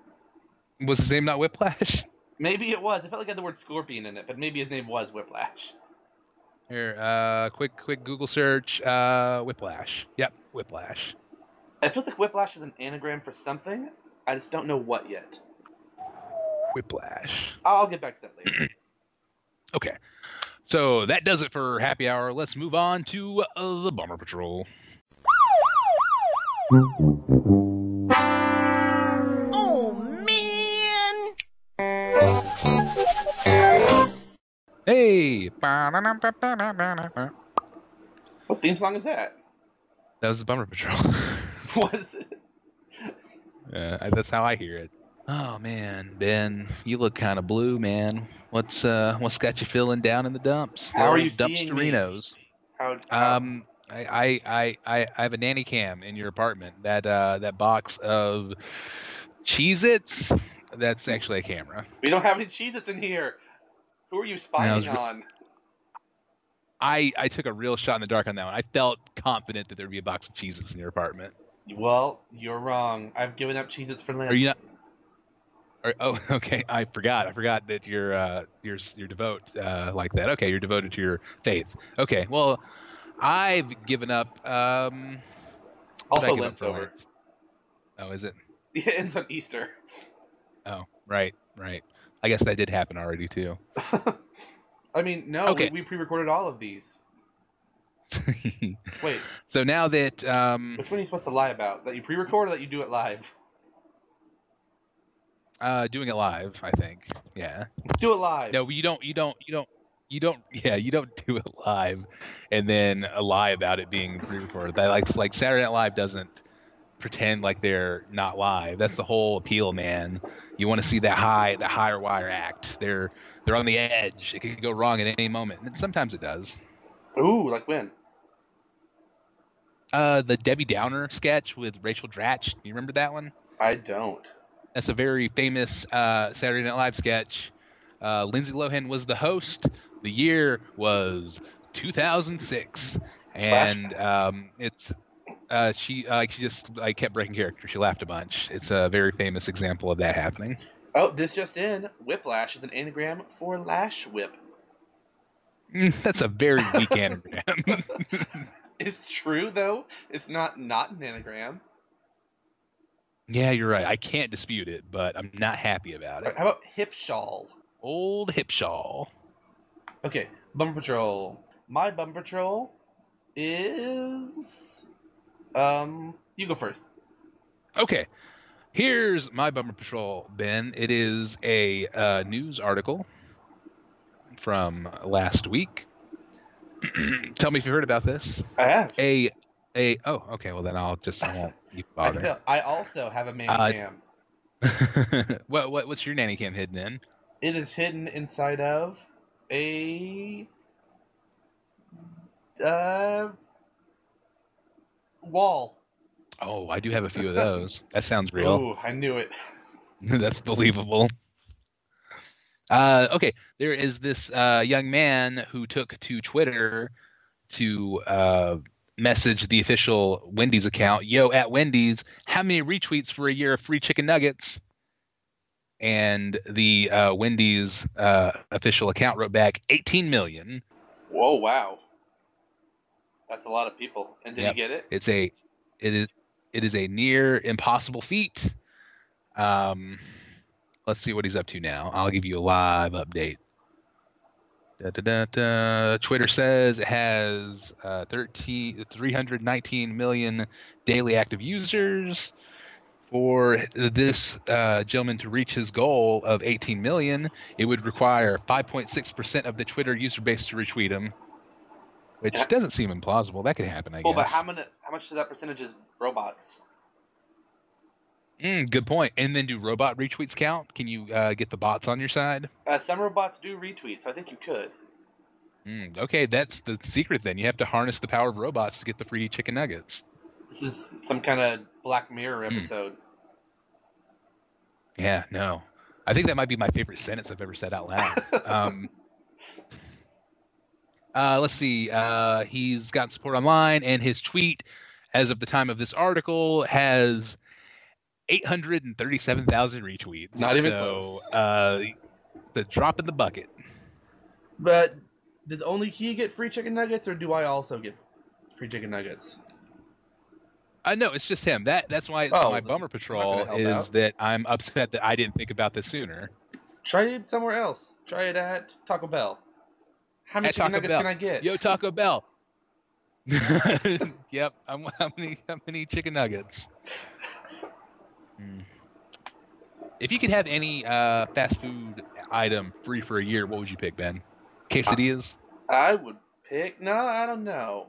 S1: was his name not Whiplash?
S2: Maybe it was. I felt like it had the word scorpion in it, but maybe his name was Whiplash.
S1: Here, uh, quick, quick Google search. Uh, Whiplash. Yep, Whiplash.
S2: It feels like Whiplash is an anagram for something. I just don't know what yet.
S1: Whiplash.
S2: I'll get back to that later.
S1: Okay. So that does it for happy hour. Let's move on to uh, the Bummer Patrol. Hey.
S2: What theme song is that?
S1: That was the Bummer Patrol.
S2: Was it?
S1: yeah, that's how I hear it. Oh man, Ben, you look kind of blue, man. What's uh, what's got you feeling down in the dumps?
S2: How are you seeing me?
S1: dumpsterinos.
S2: How, how
S1: Um, I, I, I, I I have a nanny cam in your apartment. That uh, that box of Cheez-Its, that's actually a camera.
S2: we don't have any Cheez-Its in here. Who are you spying
S1: was re-
S2: on?
S1: I, I took a real shot in the dark on that one. I felt confident that there'd be a box of Cheez-Its in your apartment.
S2: Well, you're wrong. I've given up Cheez-Its for Lent.
S1: Are you not? Or, oh, okay. I forgot. I forgot that you're uh, you're you're devout uh, like that. Okay, you're devoted to your faith. Okay. Well, I've given up. Um, what did I
S2: also,
S1: give up
S2: Lent's over.
S1: Lent? Oh, is it?
S2: It ends on Easter.
S1: Oh, right, right. I guess that did happen already too.
S2: I mean, no,
S1: Okay.
S2: we, we pre-recorded all of these. Wait,
S1: so now that um,
S2: which one are you supposed to lie about? That you pre-record or that you do it live?
S1: uh, doing it live, I think. Yeah.
S2: Do it live.
S1: No, you don't. You don't. You don't. You don't. Yeah, you don't do it live, and then lie about it being pre-recorded. That like like Saturday Night Live doesn't pretend like they're not live. That's the whole appeal, man. You want to see that high, the higher wire act. They're they're on the edge. It could go wrong at any moment, and sometimes it does.
S2: Ooh, like when?
S1: Uh, the Debbie Downer sketch with Rachel Dratch. You remember that one?
S2: I don't.
S1: That's a very famous uh, Saturday Night Live sketch. Uh, Lindsay Lohan was the host. The year was 2006, and um, it's uh, she uh, she just I kept breaking character. She laughed a bunch. It's a very famous example of that happening.
S2: Oh, this just in. Whiplash is an anagram for lash whip.
S1: Mm, That's a very weak anagram.
S2: It's true though. It's not not an anagram.
S1: yeah, you're right. I can't dispute it, but I'm not happy about it.
S2: How about hip shawl?
S1: Old hip shawl.
S2: Okay, Bumper Patrol. My Bumper Patrol is um. You go first.
S1: Okay. Here's my bumper patrol, Ben. It is a uh, news article from last week. Tell me if you heard about this.
S2: I have.
S1: A a oh okay. Well then I'll just I won't keep
S2: I
S1: bothering.
S2: I also have a man
S1: Uh,
S2: cam.
S1: what what what's your nanny cam hidden in?
S2: It is hidden inside of a uh wall.
S1: Oh, I do have a few of those. That sounds real.
S2: Ooh, I knew it.
S1: That's believable. Uh, okay, there is this uh, young man who took to Twitter to uh, message the official Wendy's account, "Yo, at Wendy's, how many retweets for a year of free chicken nuggets?" And the uh, Wendy's uh, official account wrote back, "18 million."
S2: Whoa, wow. That's a lot of people. And did
S1: Yep.
S2: he get it?
S1: It's a, it is, it is a near impossible feat. Um, let's see what he's up to now. I'll give you a live update. Da, da, da, da. Twitter says it has uh, 13, 319 million daily active users. For this uh, gentleman to reach his goal of 18 million, it would require 5.6% of the Twitter user base to retweet him, which
S2: Yeah.
S1: doesn't seem implausible. That could happen, I
S2: Well,
S1: guess.
S2: Well, but how many? How much of that percentage is robots?
S1: Mm, good point. And then do robot retweets count? Can you uh, get the bots on your side?
S2: Uh, some robots do retweet, so I think you could.
S1: Mm, okay, that's the secret then. You have to harness the power of robots to get the free chicken nuggets.
S2: This is some kind of Black Mirror
S1: Hmm.
S2: episode.
S1: Yeah, no. I think that might be my favorite sentence I've ever said out loud. um, uh, let's see. Uh, he's got support online, and his tweet, as of the time of this article, has 837,000 retweets.
S2: Not even
S1: so,
S2: close.
S1: Uh, the drop in the bucket.
S2: But does only he get free chicken nuggets, or do I also get free chicken nuggets?
S1: Uh, no, it's just him. That that's why it's
S2: Oh,
S1: my
S2: then
S1: bummer patrol is
S2: out.
S1: that I'm upset that I didn't think about this sooner.
S2: Try it somewhere else. Try it at Taco Bell. How many chicken
S1: Taco
S2: nuggets
S1: Bell.
S2: can I get?
S1: Yo, Taco Bell. yep. I'm, how many how many chicken nuggets? Hmm. If you could have any uh, fast food item free for a year, what would you pick, Ben? Quesadillas.
S2: I would pick. No, I don't know.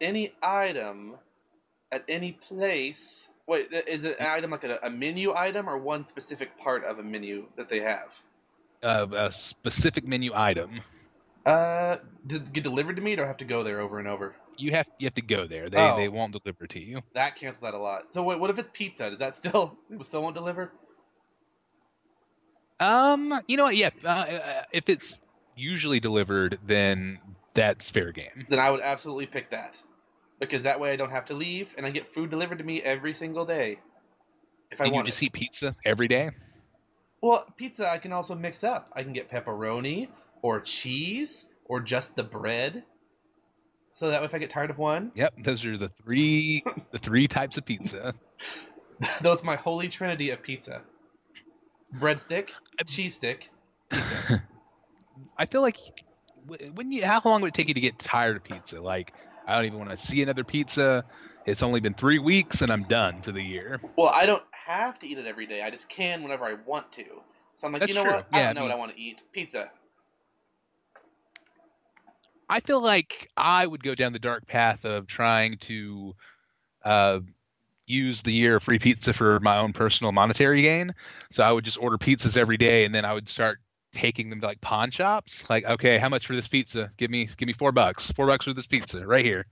S2: Any item at any place Wait, is it an item like a, a menu item or one specific part of a menu that they have?
S1: Uh, a specific menu item.
S2: Uh, did get delivered to me, or do I have to go there over and over?
S1: You have you have to go there. They
S2: Oh.
S1: they won't deliver to you.
S2: That cancels out a lot. So wait, what if it's pizza? Does that still it still won't deliver?
S1: Um, you know what? Yeah, uh, uh, if it's usually delivered, then that's fair game.
S2: Then I would absolutely pick that, because that way I don't have to leave and I get food delivered to me every single day. If I
S1: And you
S2: want
S1: just
S2: it.
S1: eat pizza every day.
S2: Well, pizza I can also mix up. I can get pepperoni or cheese or just the bread. So that if I get tired of one,
S1: Yep, those are the three the three types of pizza.
S2: that's my holy trinity of pizza. Breadstick, cheese stick, pizza.
S1: I feel like when you how long would it take you to get tired of pizza? Like I don't even want to see another pizza. It's only been three weeks and I'm done for the year.
S2: Well, I don't have to eat it every day. I just can whenever I want to. So I'm like,
S1: That's
S2: you know
S1: true.
S2: what? I
S1: Yeah,
S2: don't
S1: I
S2: know
S1: mean-
S2: what I want to eat. Pizza.
S1: I feel like I would go down the dark path of trying to uh, use the year of free pizza for my own personal monetary gain. So I would just order pizzas every day, and then I would start taking them to like pawn shops. Like, okay, how much for this pizza? Give me, give me four bucks. Four bucks for this pizza right here.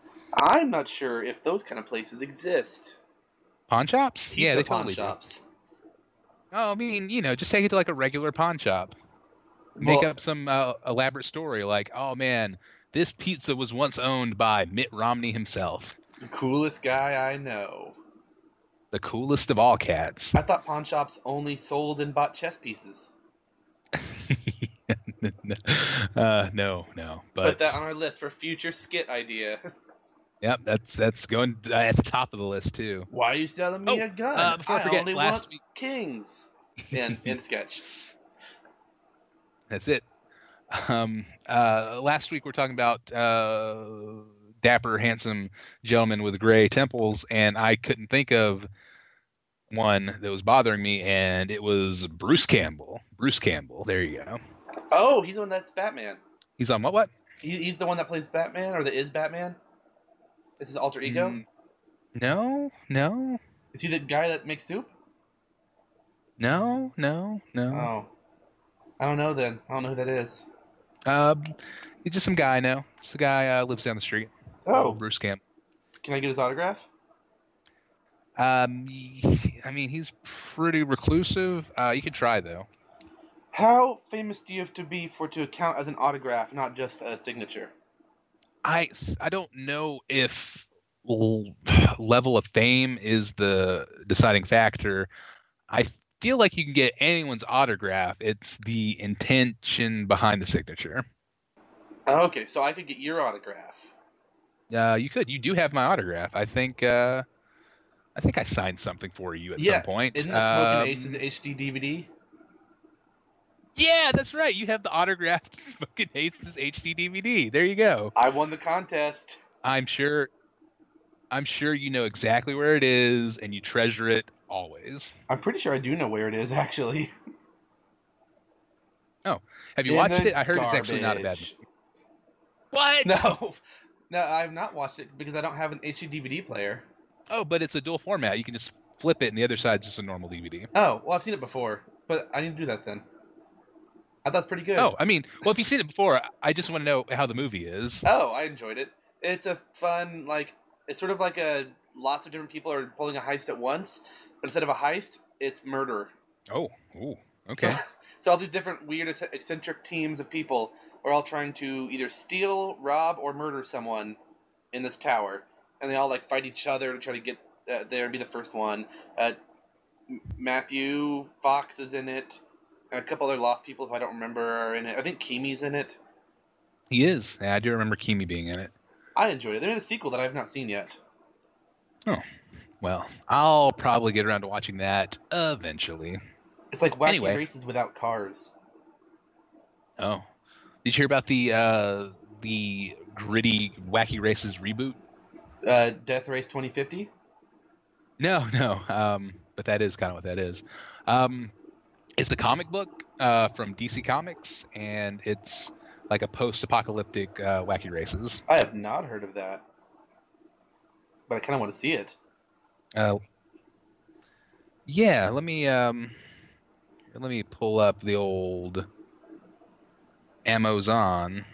S2: I'm not sure if those kind of places exist.
S1: Pawn shops?
S2: Pizza
S1: yeah, they
S2: pawn
S1: totally do.
S2: shops.
S1: Oh, I mean, you know, just take it to like a regular pawn shop. Make
S2: Well-
S1: up some uh, elaborate story like, oh man, this pizza was once owned by Mitt Romney himself,
S2: The coolest guy I know.
S1: the coolest of all cats.
S2: I thought pawn shops only sold and bought chess pieces.
S1: uh, no, no,
S2: Put
S1: but
S2: that on our list for future skit idea.
S1: yep, that's that's going uh, at the top of the list too.
S2: Why are you selling me
S1: Oh,
S2: a gun?
S1: uh, before I
S2: I
S1: forget,
S2: only
S1: last
S2: want
S1: week-
S2: kings. In in sketch.
S1: That's it. Um, uh, last week we're talking about uh, dapper, handsome gentleman with gray temples, and I couldn't think of one that was bothering me, and it was Bruce Campbell. Bruce Campbell. There you go.
S2: Oh, he's the one that's Batman.
S1: He's on what? What?
S2: He, he's the one that plays Batman, or that is Batman. This is alter ego.
S1: Mm, no, no,
S2: Is he the guy that makes soup?
S1: no, no, no.
S2: Oh, I don't know. Then I don't know who that is.
S1: Um, he's just some guy now. Just a guy uh, lives down the street.
S2: Oh,
S1: Bruce Campbell.
S2: can I get his autograph?
S1: Um, I mean, he's pretty reclusive. Uh, you could try though.
S2: How famous do you have to be for to count as an autograph, not just a signature?
S1: I I don't know if level of fame is the deciding factor. I feel like you can get anyone's autograph. It's the intention behind the signature.
S2: Okay, so I could get your autograph.
S1: Uh, you could. You do have my autograph. I think. Uh, I think I signed something for you at
S2: Yeah,
S1: some point.
S2: Isn't that Smoking
S1: Um,
S2: Aces HD DVD?
S1: Yeah, that's right. You have the autographed Smoking Aces HD DVD. There you go.
S2: I won the contest.
S1: I'm sure. I'm sure you know exactly where it is, and you treasure it always.
S2: I'm pretty sure I do know where it is, actually.
S1: Oh, have you
S2: In
S1: watched it? I heard it's actually not a bad movie. What?
S2: No, no, I've not watched it because I don't have an HD DVD player.
S1: Oh, but it's a dual format. You can just flip it, and the other side's just a normal DVD.
S2: Oh, well, I've seen it before, but I need to do that then. I thought it's pretty good.
S1: Oh, I mean, well, if you've seen it before, I just want to know how the movie is.
S2: Oh, I enjoyed it. It's a fun, like, it's sort of like a lots of different people are pulling a heist at once, instead of a heist, it's murder.
S1: Oh, ooh, okay.
S2: So, so all these different weird, eccentric teams of people are all trying to either steal, rob, or murder someone in this tower, and they all like fight each other to try to get uh, there and be the first one. Uh, Matthew Fox is in it. A couple other lost people who I don't remember are in it. I think Kimi's in it.
S1: He is. Yeah, I do remember Kimi being in it.
S2: I enjoyed it. They made a sequel that I have not seen yet.
S1: Well, I'll probably get around to watching that eventually.
S2: It's like wacky
S1: Anyway.
S2: races without cars.
S1: Oh, did you hear about the uh, the gritty wacky races reboot?
S2: Uh, Death Race 2050.
S1: No, no. Um, but that is kind of what that is. Um, it's a comic book uh, from DC Comics, and it's like a post-apocalyptic uh, wacky races.
S2: I have not heard of that, but I kind of want to see it.
S1: Uh, Yeah, let me um, let me pull up the old Amazon,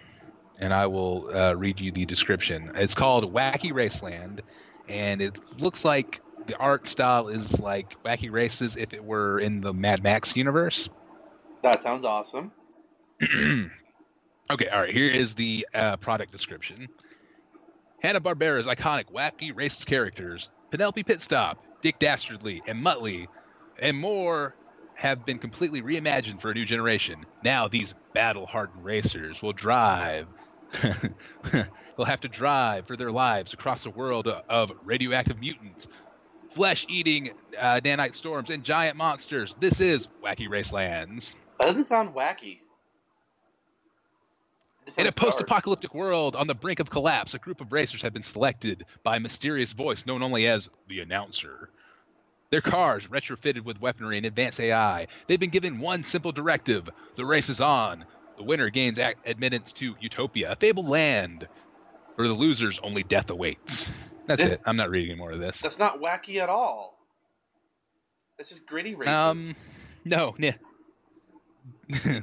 S1: and I will uh, read you the description. It's called Wacky Raceland, and it looks like the art style is like Wacky Races if it were in the Mad Max universe.
S2: That sounds awesome.
S1: okay, all right. Here is the uh, product description. Hanna Barbera's iconic Wacky Races characters, Penelope Pitstop, Dick Dastardly, and Muttley, and more have been completely reimagined for a new generation. Now these battle-hardened racers will drive. They'll have to drive for their lives across a world of radioactive mutants, flesh-eating uh, nanite storms, and giant monsters. This is Wacky Racelands.
S2: That doesn't sound wacky.
S1: In a post-apocalyptic world on the brink of collapse, a group of racers have been selected by a mysterious voice known only as the announcer. Their cars retrofitted with weaponry and advanced AI. They've been given one simple directive: the race is on. The winner gains ac- admittance to Utopia, a fabled land. For the losers, only death awaits. That's
S2: This-
S1: it. I'm not reading any more of this.
S2: That's not wacky at all. That's just gritty races.
S1: Um, no, yeah.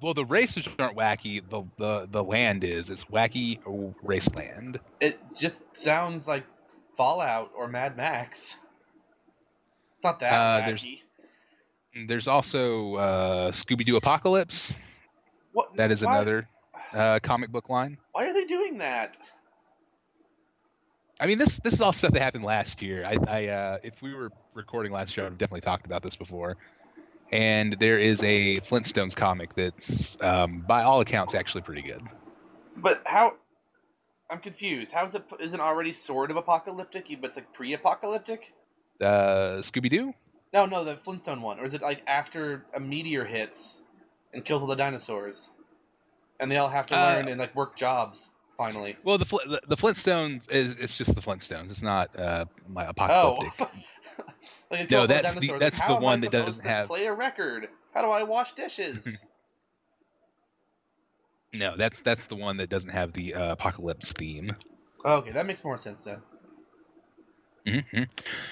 S1: well, the races aren't wacky. The the the land is. It's wacky raceland.
S2: it just sounds like Fallout or Mad Max. It's not that
S1: Uh, there's-
S2: wacky.
S1: There's also uh, Scooby Doo Apocalypse.
S2: What?
S1: That is
S2: why,
S1: another uh, comic book line.
S2: Why are they doing that?
S1: I mean, this this is all stuff that happened last year. I, I uh, if we were recording last year, I've definitely talked about this before. And there is a Flintstones comic that's, um, by all accounts, actually pretty good.
S2: But how? I'm confused. How is it? Isn't already sort of apocalyptic, but it's like pre-apocalyptic?
S1: Uh, Scooby Doo.
S2: No, no, the Flintstone one, or is it like after a meteor hits and kills all the dinosaurs, and they all have to
S1: Uh,
S2: learn and like work jobs finally?
S1: Well, the the, the Flintstones is it's just the Flintstones. It's not uh, my
S2: Oh,
S1: apocalyptic.
S2: like
S1: No, that's the- that's
S2: like,
S1: the
S2: how am I
S1: one that doesn't
S2: to
S1: have-
S2: play a record. How do I wash dishes?
S1: No, that's that's the one that doesn't have the uh, apocalypse theme.
S2: okay, that makes more sense then.
S1: hmm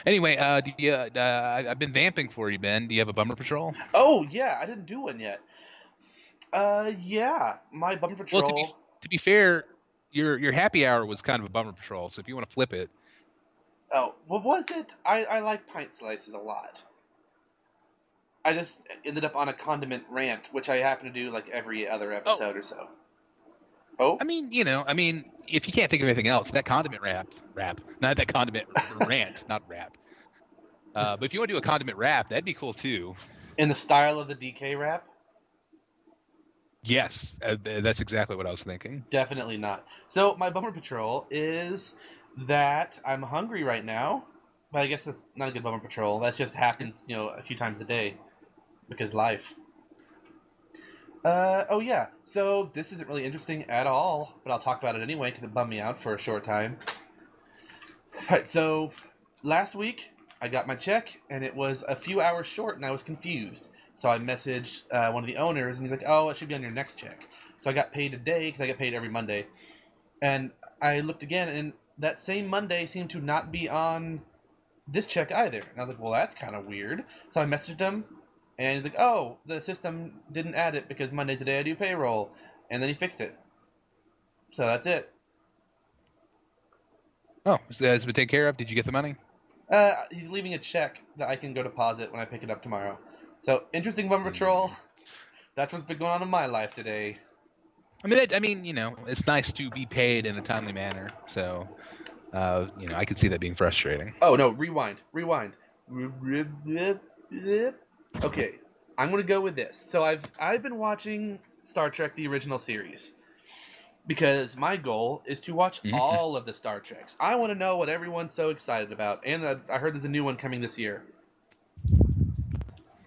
S1: Anyway, uh, do you, uh, I've been vamping for you, Ben. Do you have a bummer patrol?
S2: Oh yeah, I didn't do one yet. Uh, yeah, my bummer patrol.
S1: Well, to be to be fair, your your happy hour was kind of a bummer patrol. So if you want to flip it,
S2: Oh, what was it? I, I like pint slices a lot. I just ended up on a condiment rant, which I happen to do like every other episode or so. Oh,
S1: I mean, you know, I mean, if you can't think of anything else, that condiment rap, rap, not that condiment rant, not rap. Uh, but if you want to do a condiment rap, that'd be cool too.
S2: in the style of the DK rap?
S1: Yes, uh, that's exactly what I was thinking.
S2: Definitely not. So my bummer patrol is that I'm hungry right now, but I guess that's not a good bummer patrol. That just happens, you know, a few times a day because life. Uh, oh yeah. So this isn't really interesting at all, but I'll talk about it anyway because it bummed me out for a short time. Right. So last week I got my check and it was a few hours short, and I was confused. So I messaged uh, one of the owners, and he's like, "Oh, it should be on your next check." So I got paid today because I get paid every Monday, and I looked again, and that same Monday seemed to not be on this check either. And I was like, "Well, that's kind of weird." So I messaged him, and he's like, "Oh, the system didn't add it because Monday's the day I do payroll," and then he fixed it. So that's it.
S1: Oh, so has been taken care of? Did you get the money?
S2: Uh, he's leaving a check that I can go deposit when I pick it up tomorrow. So interesting bummer patrol. That's what's been going on in my life today.
S1: I mean, that, I mean, you know, it's nice to be paid in a timely manner. So, uh, you know, I could see that being frustrating.
S2: Oh no, rewind, rewind. Okay, I'm gonna go with this. So I've I've been watching Star Trek: The Original Series because my goal is to watch
S1: Mhm.
S2: all of the Star Treks. I want to know what everyone's so excited about, and uh, I heard there's a new one coming this year.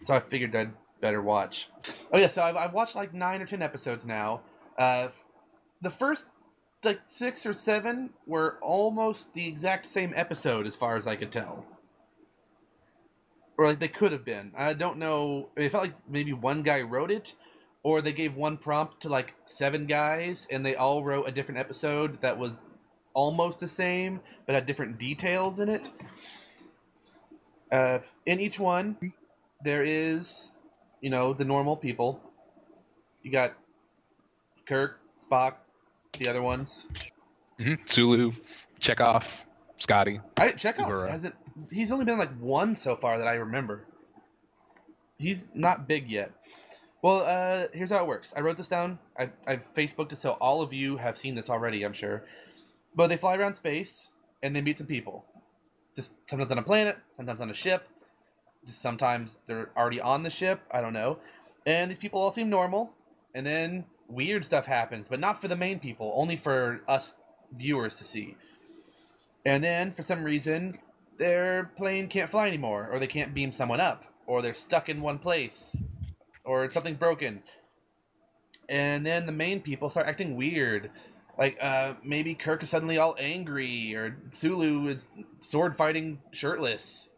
S2: So I figured I'd better watch. Oh yeah, so I've, I've watched like nine or ten episodes now. Uh, the first like six or seven were almost the exact same episode as far as I could tell. Or like they could have been. I don't know. It felt like maybe one guy wrote it, or they gave one prompt to like seven guys and they all wrote a different episode that was almost the same but had different details in it. Uh, in each one, there is, you know, the normal people. You got Kirk, Spock, the other ones.
S1: hmm Sulu, Chekov, Scotty.
S2: I Chekov
S1: Uhura.
S2: hasn't. He's only been like one so far that I remember. He's not big yet. Well, uh, here's how it works. I wrote this down. I I've Facebooked it, so all of you have seen this already. I'm sure. But they fly around space and they meet some people. Just sometimes on a planet, sometimes on a ship. Sometimes they're already on the ship. I don't know. And these people all seem normal. And then weird stuff happens, but not for the main people, only for us viewers to see. And then for some reason, their plane can't fly anymore, or they can't beam someone up, or they're stuck in one place, or something's broken. And then the main people start acting weird. Like uh, maybe Kirk is suddenly all angry, or Sulu is sword fighting shirtless,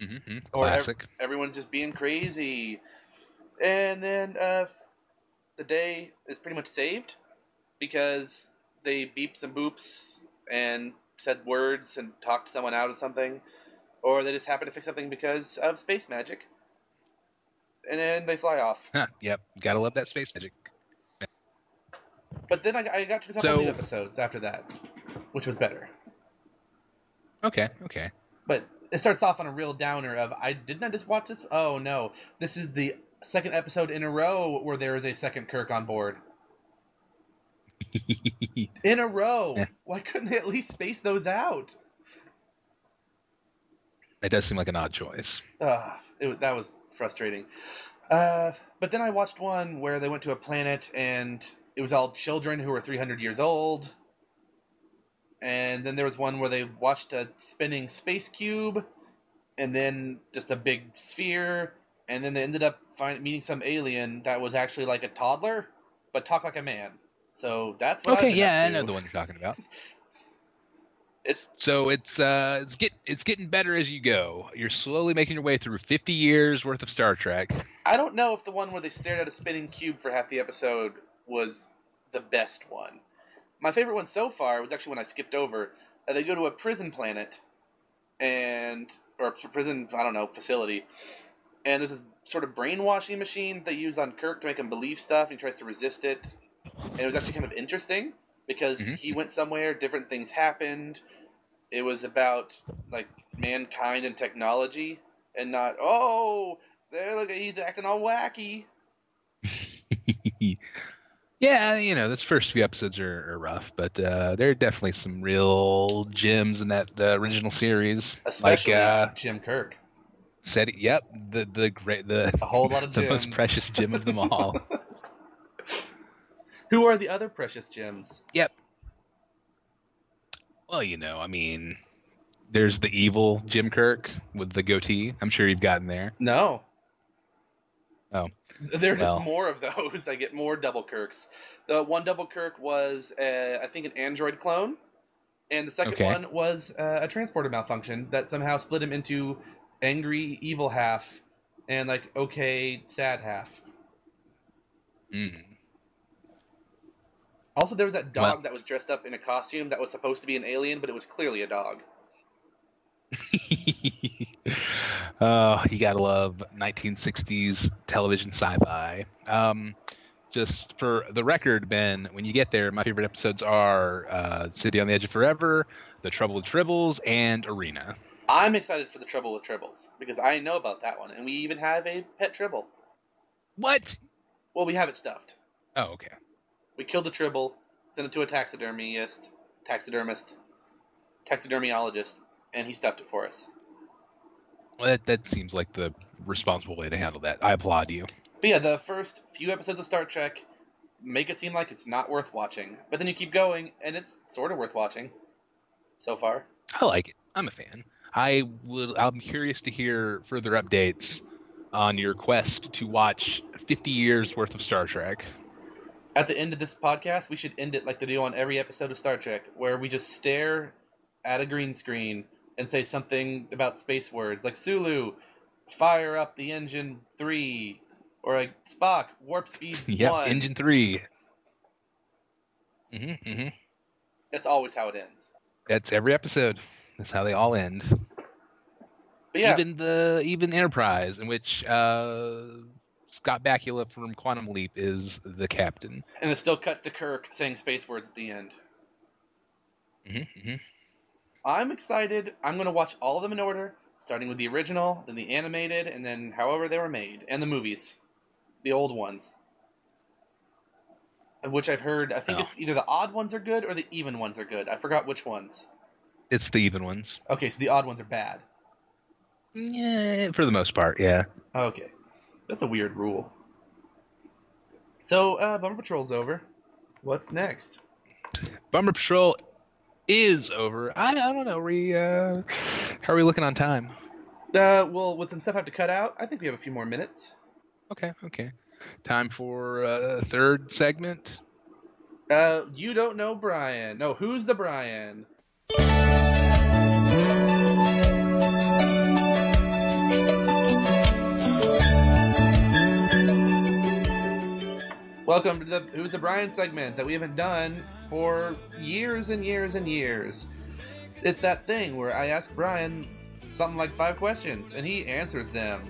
S1: hmm
S2: Or ev-
S1: Classic.
S2: everyone's just being crazy. And then uh, the day is pretty much saved because they beeped some boops and said words and talked someone out of something, or they just happened to fix something because of space magic. And then they fly off.
S1: Huh, yep, gotta love that space magic.
S2: But then I, I got to a couple
S1: So-
S2: new episodes after that, which was better.
S1: Okay, okay.
S2: But it starts off on a real downer of I didn't I just watch this? Oh no, this is the second episode in a row where there is a second Kirk on board. In a row.
S1: Yeah.
S2: Why couldn't they at least space those out?
S1: that does seem like an odd choice.
S2: Ugh, it, that was frustrating. Uh, but then I watched one where they went to a planet and it was all children who were 300 years old. And then there was one where they watched a spinning space cube and then just a big sphere. And then they ended up find, meeting some alien that was actually like a toddler, but talked like a man. So that's what I've
S1: Okay,
S2: been
S1: yeah,
S2: up
S1: I know the one you're talking about.
S2: It's
S1: So it's uh it's get it's getting better as you go. You're slowly making your way through 50 years worth of Star Trek.
S2: I don't know if the one where they stared at a spinning cube for half the episode was the best one. My favorite one so far was actually when I skipped over. Uh, they go to a prison planet, and or a prison I don't know facility, and there's this sort of brainwashing machine they use on Kirk to make him believe stuff. And he tries to resist it, and it was actually kind of interesting because
S1: Mhm.
S2: he went somewhere, different things happened. It was about like mankind and technology, and not oh there, look, he's acting all wacky.
S1: yeah, you know, those first few episodes are, are rough, but uh, there are definitely some real gems in that uh, original series.
S2: Especially
S1: like uh,
S2: Jim Kirk.
S1: said, yep, the the great the
S2: A whole lot of
S1: the
S2: gems.
S1: most precious gem of them all.
S2: Who are the other precious gems? Yep.
S1: Well, you know, I mean, there's the evil Jim Kirk with the goatee. I'm sure you've gotten there.
S2: No.
S1: Oh.
S2: There are just
S1: Well.
S2: more of those. I get more double Kirks. The one double Kirk was, uh, I think, an android clone. And the second
S1: Okay.
S2: one was uh, a transporter malfunction that somehow split him into angry, evil half and, like, okay, sad half.
S1: Mm.
S2: Also, there was that dog
S1: Well-
S2: that was dressed up in a costume that was supposed to be an alien, but it was clearly a dog.
S1: oh, you gotta love 1960s television sci-fi. Um, just for the record, Ben, when you get there, my favorite episodes are uh, City on the Edge of Forever, The Trouble with Tribbles, and Arena.
S2: I'm excited for the Trouble with Tribbles because I know about that one, and we even have a pet Tribble.
S1: What?
S2: Well, we have it stuffed.
S1: Oh, okay.
S2: We killed the Tribble, sent it to a taxidermist, taxidermist, taxidermiologist, and he stuffed it for us.
S1: Well, that, that seems like the responsible way to handle that. I applaud you.
S2: But yeah, the first few episodes of Star Trek make it seem like it's not worth watching, but then you keep going, and it's sort of worth watching. So far,
S1: I like it. I'm a fan. I will. I'm curious to hear further updates on your quest to watch 50 years worth of Star Trek.
S2: at the end of this podcast, we should end it like they do on every episode of Star Trek, where we just stare at a green screen and say something about space words, like Sulu, fire up the engine three, or like Spock, warp speed
S1: Yep,
S2: one.
S1: Engine Three. mm-hmm, mm-hmm.
S2: That's always how it ends.
S1: That's every episode. That's how they all end.
S2: But yeah,
S1: Even the even Enterprise, in which uh, Scott Bakula from Quantum Leap is the captain.
S2: and it still cuts to Kirk saying space words at the end.
S1: hmm hmm
S2: I'm excited. I'm going to watch all of them in order, starting with the original, then the animated, and then however they were made, and the movies, the old ones. Of which I've heard, I think
S1: Oh.
S2: it's either the odd ones are good or the even ones are good. I forgot which ones.
S1: It's the even ones.
S2: Okay, so the odd ones are bad.
S1: Yeah, for the most part, yeah.
S2: Okay, that's a weird rule. So, uh, Bummer Patrol's over. What's next?
S1: Bummer Patrol is over. I, I don't know. We uh, how are we looking on time?
S2: Uh, well, with some stuff I have to cut out, I think we have a few more minutes.
S1: Okay, okay. Time for uh, third segment.
S2: Uh, you don't know Brian. No, who's the Brian? Welcome to the Who's the Brian segment that we haven't done for years and years and years. It's that thing where I ask Brian something like five questions and he answers them.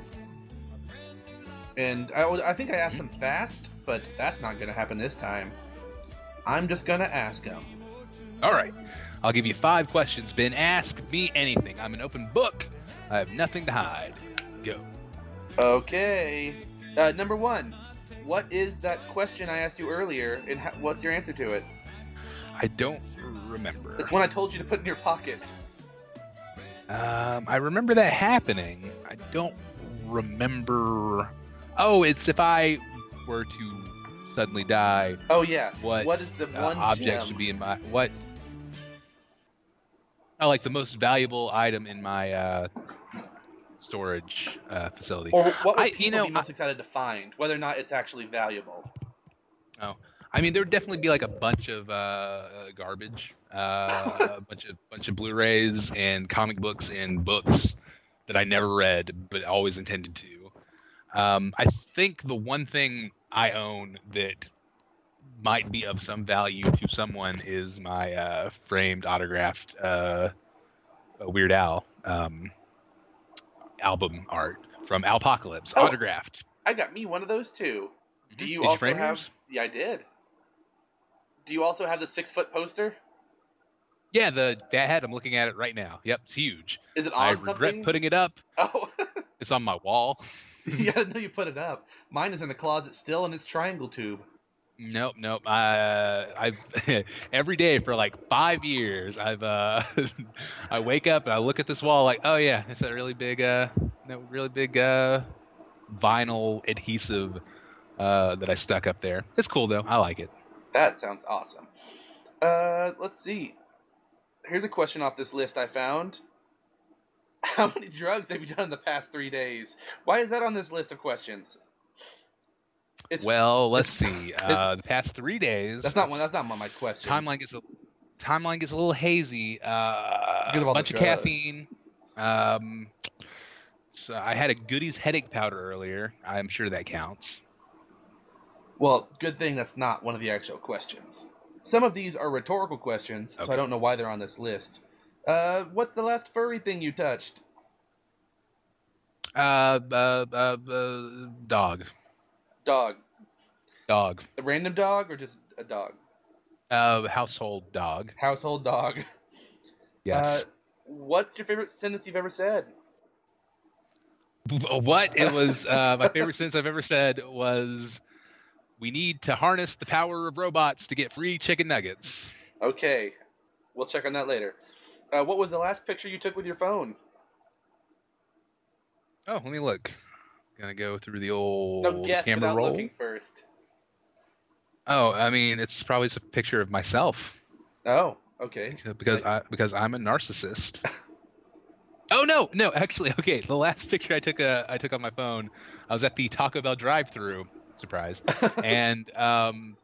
S2: And I, I think I asked him fast, but that's not going to happen this time. I'm just going to ask him.
S1: All right. I'll give you five questions, Ben. Ask me anything. I'm an open book. I have nothing to hide. Go.
S2: Okay. Uh, number one, what is that question I asked you earlier, and ha- what's your answer to it?
S1: I don't remember.
S2: It's one I told you to put in your pocket.
S1: Um, I remember that happening. I don't remember. Oh, it's if I were to suddenly die,
S2: Oh yeah.
S1: what,
S2: What is the
S1: uh,
S2: one
S1: object should be in my what? Oh, like the most valuable item in my uh, storage uh, facility.
S2: Or what would
S1: I- you
S2: people
S1: know,
S2: be most excited to find? Whether or not it's actually valuable.
S1: Oh, I mean, there would definitely be like a bunch of uh, uh, garbage, uh, a bunch of bunch of Blu-rays and comic books and books that I never read but always intended to. Um, I think the one thing I own that might be of some value to someone is my uh, framed autographed uh, Weird Al um, album art from Alpocalypse,
S2: Oh.
S1: autographed.
S2: I got me one of those too. Do
S1: Mhm.
S2: you
S1: Did
S2: also
S1: frame
S2: have?
S1: yours?
S2: Yeah, I did. Do you also have the six foot poster?
S1: Yeah, the that head. I'm looking at it right now. Yep, it's huge.
S2: Is it on
S1: I
S2: on
S1: regret putting it up.
S2: Oh,
S1: It's on my wall.
S2: yeah, I know you put it up. Mine is in the closet still, in its triangle tube.
S1: Nope, nope. Uh, I've every day for like five years. I've uh, I wake up and I look at this wall like, oh yeah, it's a really big, uh, that really big uh, vinyl adhesive uh, that I stuck up there. It's cool though. I like it.
S2: That sounds awesome. Uh, let's see. Here's a question off this list I found. How many drugs have you done in the past three days? Why is that on this list of questions? It's
S1: well, let's see. Uh, the past three days.
S2: that's not one. That's not one my questions.
S1: timeline gets a timeline gets a little hazy. Uh, a bunch of caffeine. Um, so I had a Goody's headache powder earlier. I'm sure that counts.
S2: Well, good thing that's not one of the actual questions. Some of these are rhetorical questions, so I don't know why they're on this list. Uh, what's the last furry thing you touched?
S1: Uh, uh, uh, uh dog,
S2: Dog.
S1: dog.
S2: A random dog or just a dog?
S1: Uh, household dog.
S2: Household dog.
S1: Yes.
S2: Uh, what's your favorite sentence you've ever said?
S1: what? It was uh, my favorite sentence I've ever said was, "We need to harness the power of robots to get free chicken nuggets."
S2: Okay, we'll check on that later. Uh, what was the last picture you took with your phone?
S1: Oh, let me look. Gonna go through the old
S2: No, guess
S1: camera roll.
S2: looking first.
S1: Oh, I mean, it's probably just a picture of myself
S2: Oh, okay.
S1: because I because I'm a narcissist. oh no, no, actually, okay. The last picture I took uh, I took on my phone, I was at the Taco Bell drive-through. Surprise, and um,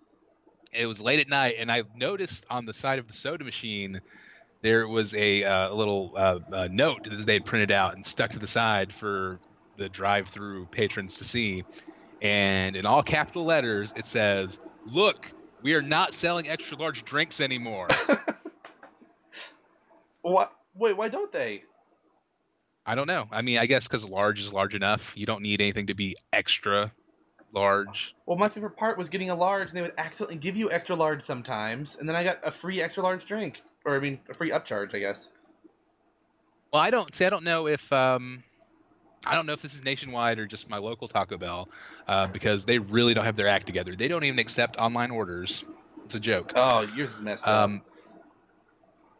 S1: it was late at night, and I noticed on the side of the soda machine there was a uh, little uh, uh, note that they had printed out and stuck to the side for the drive-through patrons to see, and in all capital letters it says, "Look, we are not selling extra large drinks anymore."
S2: What? Wait, why don't they?
S1: I don't know. I mean, I guess because large is large enough. You don't need anything to be extra large.
S2: Well, my favorite part was getting a large, and they would accidentally give you extra large sometimes, and then I got a free extra large drink, or I mean, a free upcharge, I guess.
S1: Well, I don't see. I don't know if um, I don't know if this is nationwide or just my local Taco Bell, uh, because they really don't have their act together. They don't even accept online orders. It's a joke.
S2: Oh, yours is messed up.
S1: Um,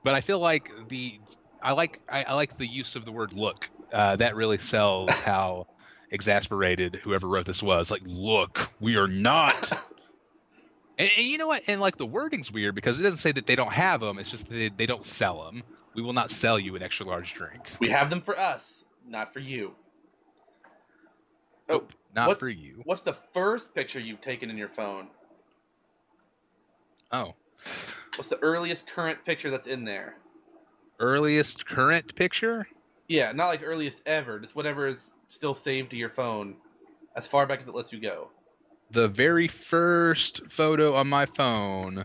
S1: but I feel like the I like I, I like the use of the word look. Uh, that really sells how exasperated whoever wrote this was. Like, look, we are not. and, and you know what? And like the wording's weird because it doesn't say that they don't have them. It's just that they, they don't sell them. We will not sell you an extra large drink.
S2: We have them for us, not for you. Oh,
S1: not
S2: what's,
S1: for you.
S2: What's the first picture you've taken in your phone?
S1: Oh,
S2: What's the earliest current picture that's in there?
S1: earliest current picture.
S2: Yeah, not like earliest ever, just whatever is still saved to your phone, as far back as it lets you go.
S1: the very first photo on my phone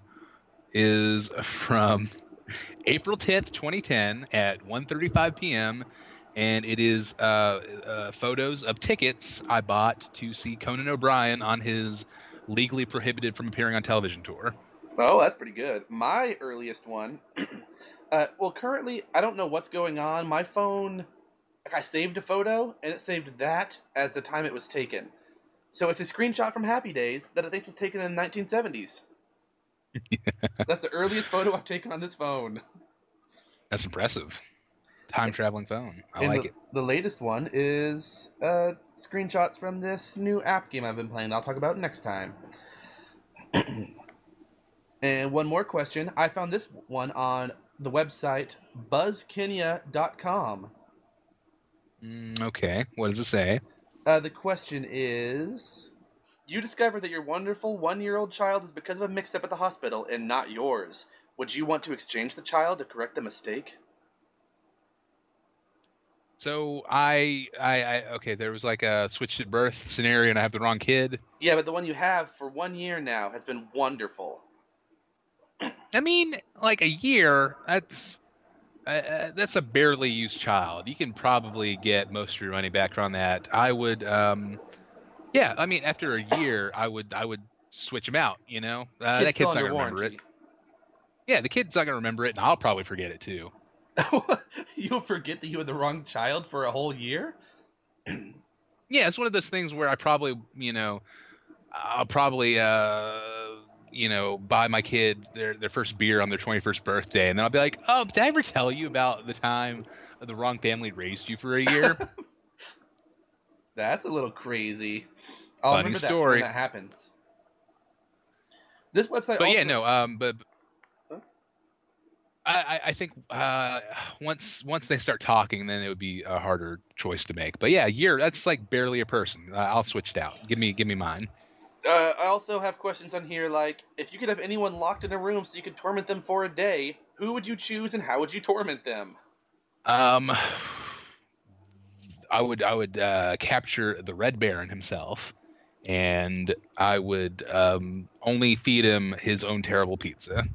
S1: is from April 10th, 2010 at 1:35 p.m. and it is uh, uh, photos of tickets I bought to see Conan O'Brien on his legally prohibited from appearing on television tour.
S2: Oh, that's pretty good. My earliest one, uh, well, currently I don't know what's going on. My phone, I saved a photo and it saved that as the time it was taken. So it's a screenshot from Happy Days that it thinks was taken in the 1970s. That's the earliest photo I've taken on this phone.
S1: That's impressive. Time traveling phone. I
S2: and
S1: like
S2: the,
S1: it.
S2: the latest one is uh, screenshots from this new app game I've been playing. That I'll talk about next time. and one more question. I found this one on the website buzzkenya.com.
S1: Mm, okay, what does it say?
S2: Uh, the question is You discover that your wonderful one year old child is because of a mix up at the hospital and not yours. Would you want to exchange the child to correct the mistake?
S1: So I, I, I, okay, there was like a switched at birth scenario, and I have the wrong kid.
S2: Yeah, but the one you have for one year now has been wonderful.
S1: I mean, like a year. That's uh, uh, that's a barely used child. You can probably get most of your money back on that. I would, um, yeah. I mean, after a year, I would, I would switch him out. You know, uh, that kid's not gonna remember it. Yeah, the kid's not gonna remember it, and I'll probably forget it too.
S2: You'll forget that you had the wrong child for a whole year?
S1: Yeah, it's one of those things where I probably, you know, I'll probably, uh, you know, buy my kid their their first beer on their 21st birthday, and then I'll be like, oh, did I ever tell you about the time the wrong family raised you for a year?
S2: That's a little crazy. I'll
S1: Funny
S2: remember that
S1: story.
S2: when that happens. This website
S1: but
S2: also,
S1: yeah, no, um, but. I, I- I think uh, once once they start talking, then it would be a harder choice to make. But yeah, year that's like barely a person. Uh, I'll switch it out. Give me give me mine.
S2: Uh, I also have questions on here like if you could have anyone locked in a room so you could torment them for a day, who would you choose and how would you torment them?
S1: Um, I would I would uh, capture the Red Baron himself, and I would um, only feed him his own terrible pizza.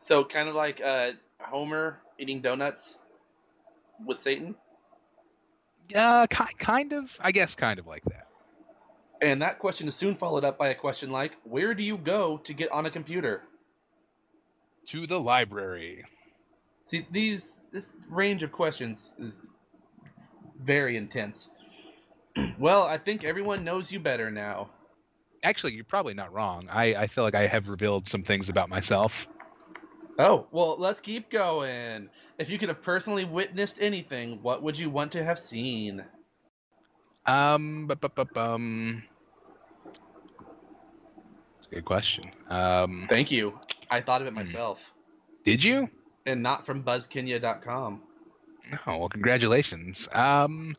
S2: So kind of like uh, Homer eating donuts with Satan.
S1: Uh, ki- kind of, I guess, kind of like that.
S2: And that question is soon followed up by a question like, where do you go to get on a computer?
S1: To the library.
S2: See, these this range of questions is very intense. well, I think everyone knows you better now.
S1: Actually, you're probably not wrong. I, I feel like I have revealed some things about myself.
S2: Oh, well, let's keep going. If you could have personally witnessed anything, what would you want to have seen?
S1: Um, bu- bu- bu- bum. That's a good question. Um,
S2: Thank you. I thought of it
S1: Hmm.
S2: myself.
S1: did you?
S2: And not from buzzkenya.com.
S1: Oh well, congratulations. Um,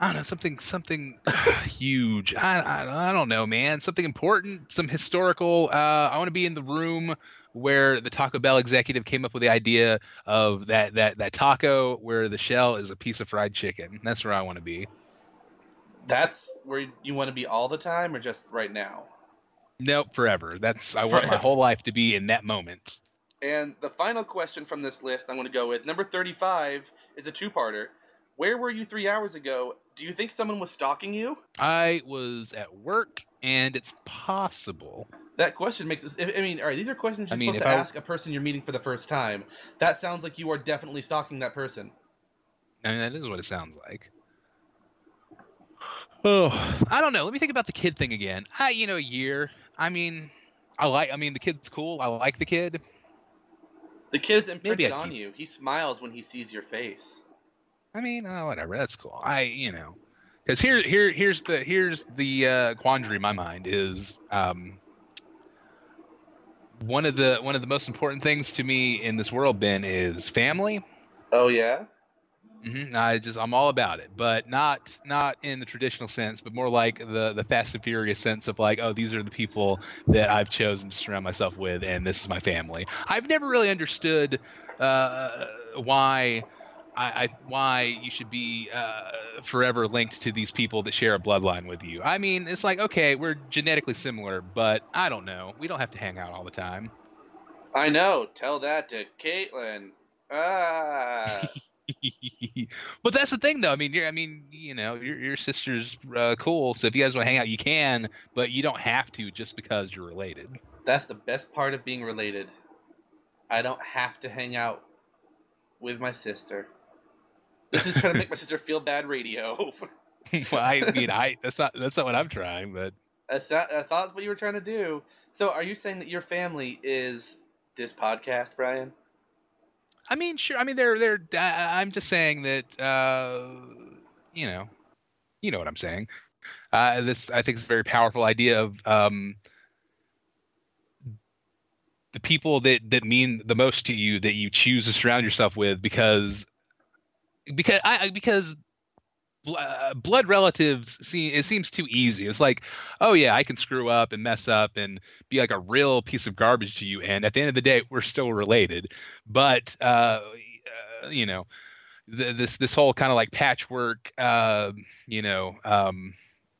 S1: I don't know something something huge. I, I I don't know, man. Something important, some historical. Uh, I want to be in the room where the Taco Bell executive came up with the idea of that that that taco where the shell is a piece of fried chicken. That's where I want to be.
S2: That's where you want to be all the time or just right now?
S1: Nope, forever. That's I want my whole life to be in that moment.
S2: And the final question from this list I'm going to go with number 35 is a two parter. Where were you three hours ago? Do you think someone was stalking you?
S1: I was at work, and it's possible.
S2: That question makes us. I mean, all right, these are questions you're
S1: I mean,
S2: supposed to
S1: I-
S2: ask a person you're meeting for the first time. That sounds like you are definitely stalking that person.
S1: I mean, that is what it sounds like. Oh, I don't know. Let me think about the kid thing again. I, you know, a year. I mean, I like. I mean, the kid's cool. I like the kid.
S2: The kid is imprinted on you. He smiles when he sees your face.
S1: I mean, oh, whatever. That's cool. I, you know, because here, here, here's the here's the uh, quandary in my mind is um, one of the one of the most important things to me in this world. Ben is family.
S2: Oh yeah.
S1: hmm I just I'm all about it, but not not in the traditional sense, but more like the the Fast and Furious sense of like, oh, these are the people that I've chosen to surround myself with, and this is my family. I've never really understood uh, why. I, I why you should be uh, forever linked to these people that share a bloodline with you. I mean, it's like okay, we're genetically similar, but I don't know. We don't have to hang out all the time.
S2: I know. Tell that to Caitlin. Ah.
S1: but that's the thing, though. I mean, you're, I mean, you know, your your sister's uh, cool. So if you guys want to hang out, you can, but you don't have to just because you're related.
S2: That's the best part of being related. I don't have to hang out with my sister. This is trying to make my sister feel bad radio.
S1: well, I mean, I that's not that's not what I'm trying, but
S2: That's not, I thought that's what you were trying to do. So, are you saying that your family is this podcast, Brian?
S1: I mean, sure. I mean, they're they're. I'm just saying that, uh, you know, you know what I'm saying. Uh, this I think is a very powerful idea of um, the people that that mean the most to you that you choose to surround yourself with because because I because uh, blood relatives see it seems too easy. It's like, oh yeah, I can screw up and mess up and be like a real piece of garbage to you, and at the end of the day, we're still related. But uh, uh, you know, th- this this whole kind of like patchwork, uh, you know, um,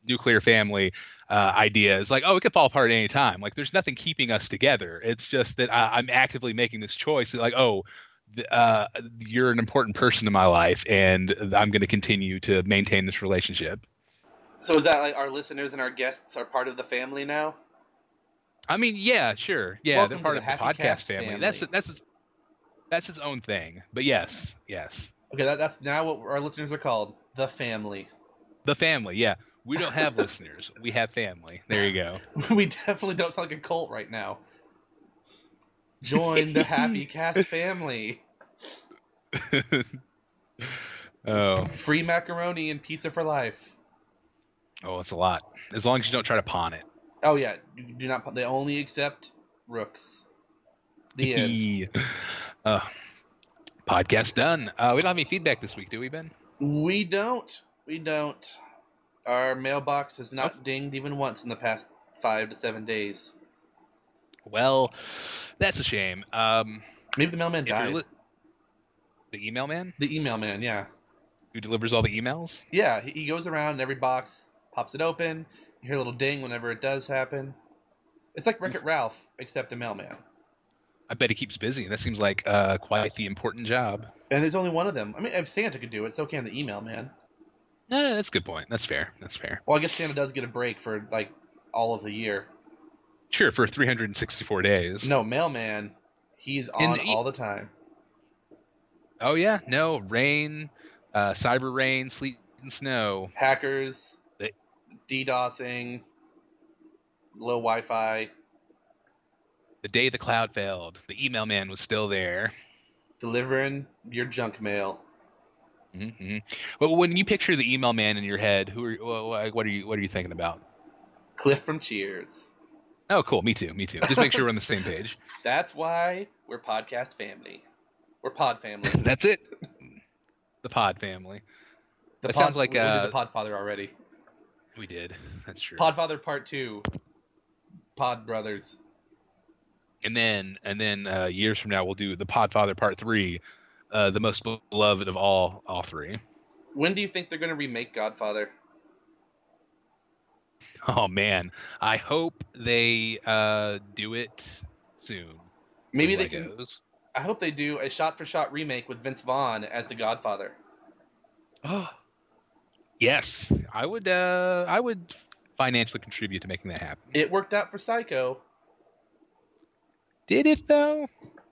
S1: nuclear family uh, idea is like, oh, it could fall apart at any time. Like, there's nothing keeping us together. It's just that I, I'm actively making this choice. Like, oh, uh, you're an important person in my life, and I'm going to continue to maintain this relationship.
S2: So, is that like our listeners and our guests are part of the family now?
S1: I mean, yeah, sure, yeah,
S2: Welcome
S1: they're part
S2: the
S1: of the podcast
S2: Cast
S1: family.
S2: family.
S1: That's that's its- that's its own thing. But yes, yes,
S2: Okay, that, that's now what our listeners are called the family.
S1: the family. Yeah, we don't have listeners. We have family. There you go.
S2: we definitely don't sound like a cult right now. Join the Happy Cast family.
S1: oh,
S2: Free macaroni and pizza for life.
S1: oh, it's a lot. As long as you don't try to pawn it.
S2: Oh yeah, you do not. They only accept rooks. The end.
S1: uh, podcast done. Uh, we don't have any feedback this week, do we, Ben?
S2: we don't. We don't. Our mailbox has not dinged even once in the past five to seven days.
S1: Well, that's a shame. Um,
S2: Maybe the mailman died.
S1: li- the email man
S2: the email man, yeah,
S1: who delivers all the emails.
S2: yeah. He, he goes around and every box pops it open. You hear a little ding whenever it does happen. It's like Wreck It Ralph, except a mailman.
S1: I bet he keeps busy. That seems like uh, quite the important job.
S2: And there's only one of them. I mean, if Santa could do it, so can the email man.
S1: Eh, that's a good point. That's fair. That's fair.
S2: Well, I guess Santa does get a break for like all of the year.
S1: Sure, for 364 days.
S2: No, mailman, he's on
S1: the
S2: all the time.
S1: Oh yeah, no rain, uh, cyber rain, sleet and snow.
S2: Hackers,
S1: They-
S2: DDoSing, low Wi-Fi,
S1: The day the cloud failed, the email man was still there.
S2: delivering your junk mail.
S1: hmm But when you picture the email man in your head, who are wha- wha- what are you what are you thinking about?
S2: Cliff from Cheers.
S1: Oh, cool. Me too. Me too. Just make sure we're on the same page.
S2: That's why we're podcast family. We're pod family.
S1: That's it. The Pod family.
S2: The
S1: That
S2: pod,
S1: sounds like,
S2: we did
S1: uh,
S2: the Podfather already.
S1: We did. That's true.
S2: Podfather Part Two. Pod Brothers.
S1: and then and then uh, years from now we'll do the Podfather Part Three, uh, the most beloved of all all three.
S2: When do you think they're going to remake Godfather?
S1: Oh man, I hope they uh, do it soon.
S2: Maybe they can. I hope they do a shot-for-shot remake with Vince Vaughn as the Godfather.
S1: Oh, yes, I would. Uh, I would financially contribute to making that happen.
S2: It worked out for Psycho.
S1: Did it though?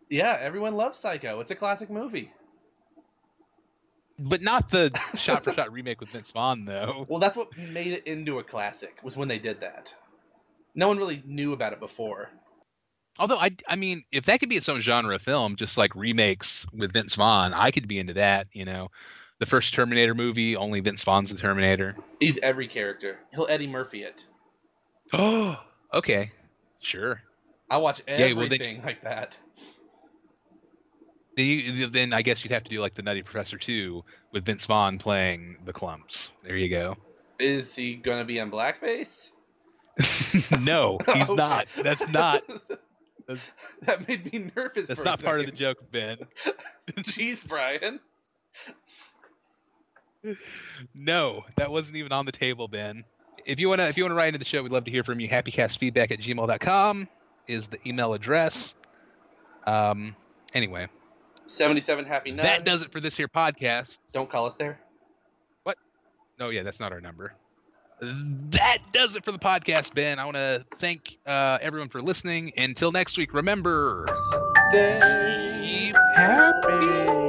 S2: Yeah, everyone loves Psycho. It's a classic movie.
S1: But not the shot-for-shot remake with Vince Vaughn, though.
S2: Well, that's what made it into a classic. Was when they did that. No one really knew about it before.
S1: Although I, I mean, if that could be its own genre of film, just like remakes with Vince Vaughn, I could be into that. You know, the first Terminator movie, only Vince Vaughn's the Terminator.
S2: He's every character. He'll Eddie Murphy it.
S1: Oh, okay, sure.
S2: I watch
S1: Yeah, well, they-
S2: everything like that.
S1: Then, you, then I guess you'd have to do like the Nutty Professor 2 with Vince Vaughn playing the Klumps. There you go.
S2: Is he gonna be in blackface?
S1: no, he's
S2: Okay.
S1: not. That's not. That's,
S2: that made me nervous.
S1: that's
S2: for
S1: not part of the joke, Ben.
S2: Jeez, Brian.
S1: No, that wasn't even on the table, Ben. If you wanna if you wanna write into the show, we'd love to hear from you. Happycastfeedback at gmail.com is the email address. Um anyway,
S2: Seventy-seven happy nine.
S1: that does it for this here podcast.
S2: Don't call us there. What?
S1: No, yeah, that's not our number. That does it for the podcast, Ben. I want to thank uh, everyone for listening. Until next week, remember,
S2: Stay
S1: happy.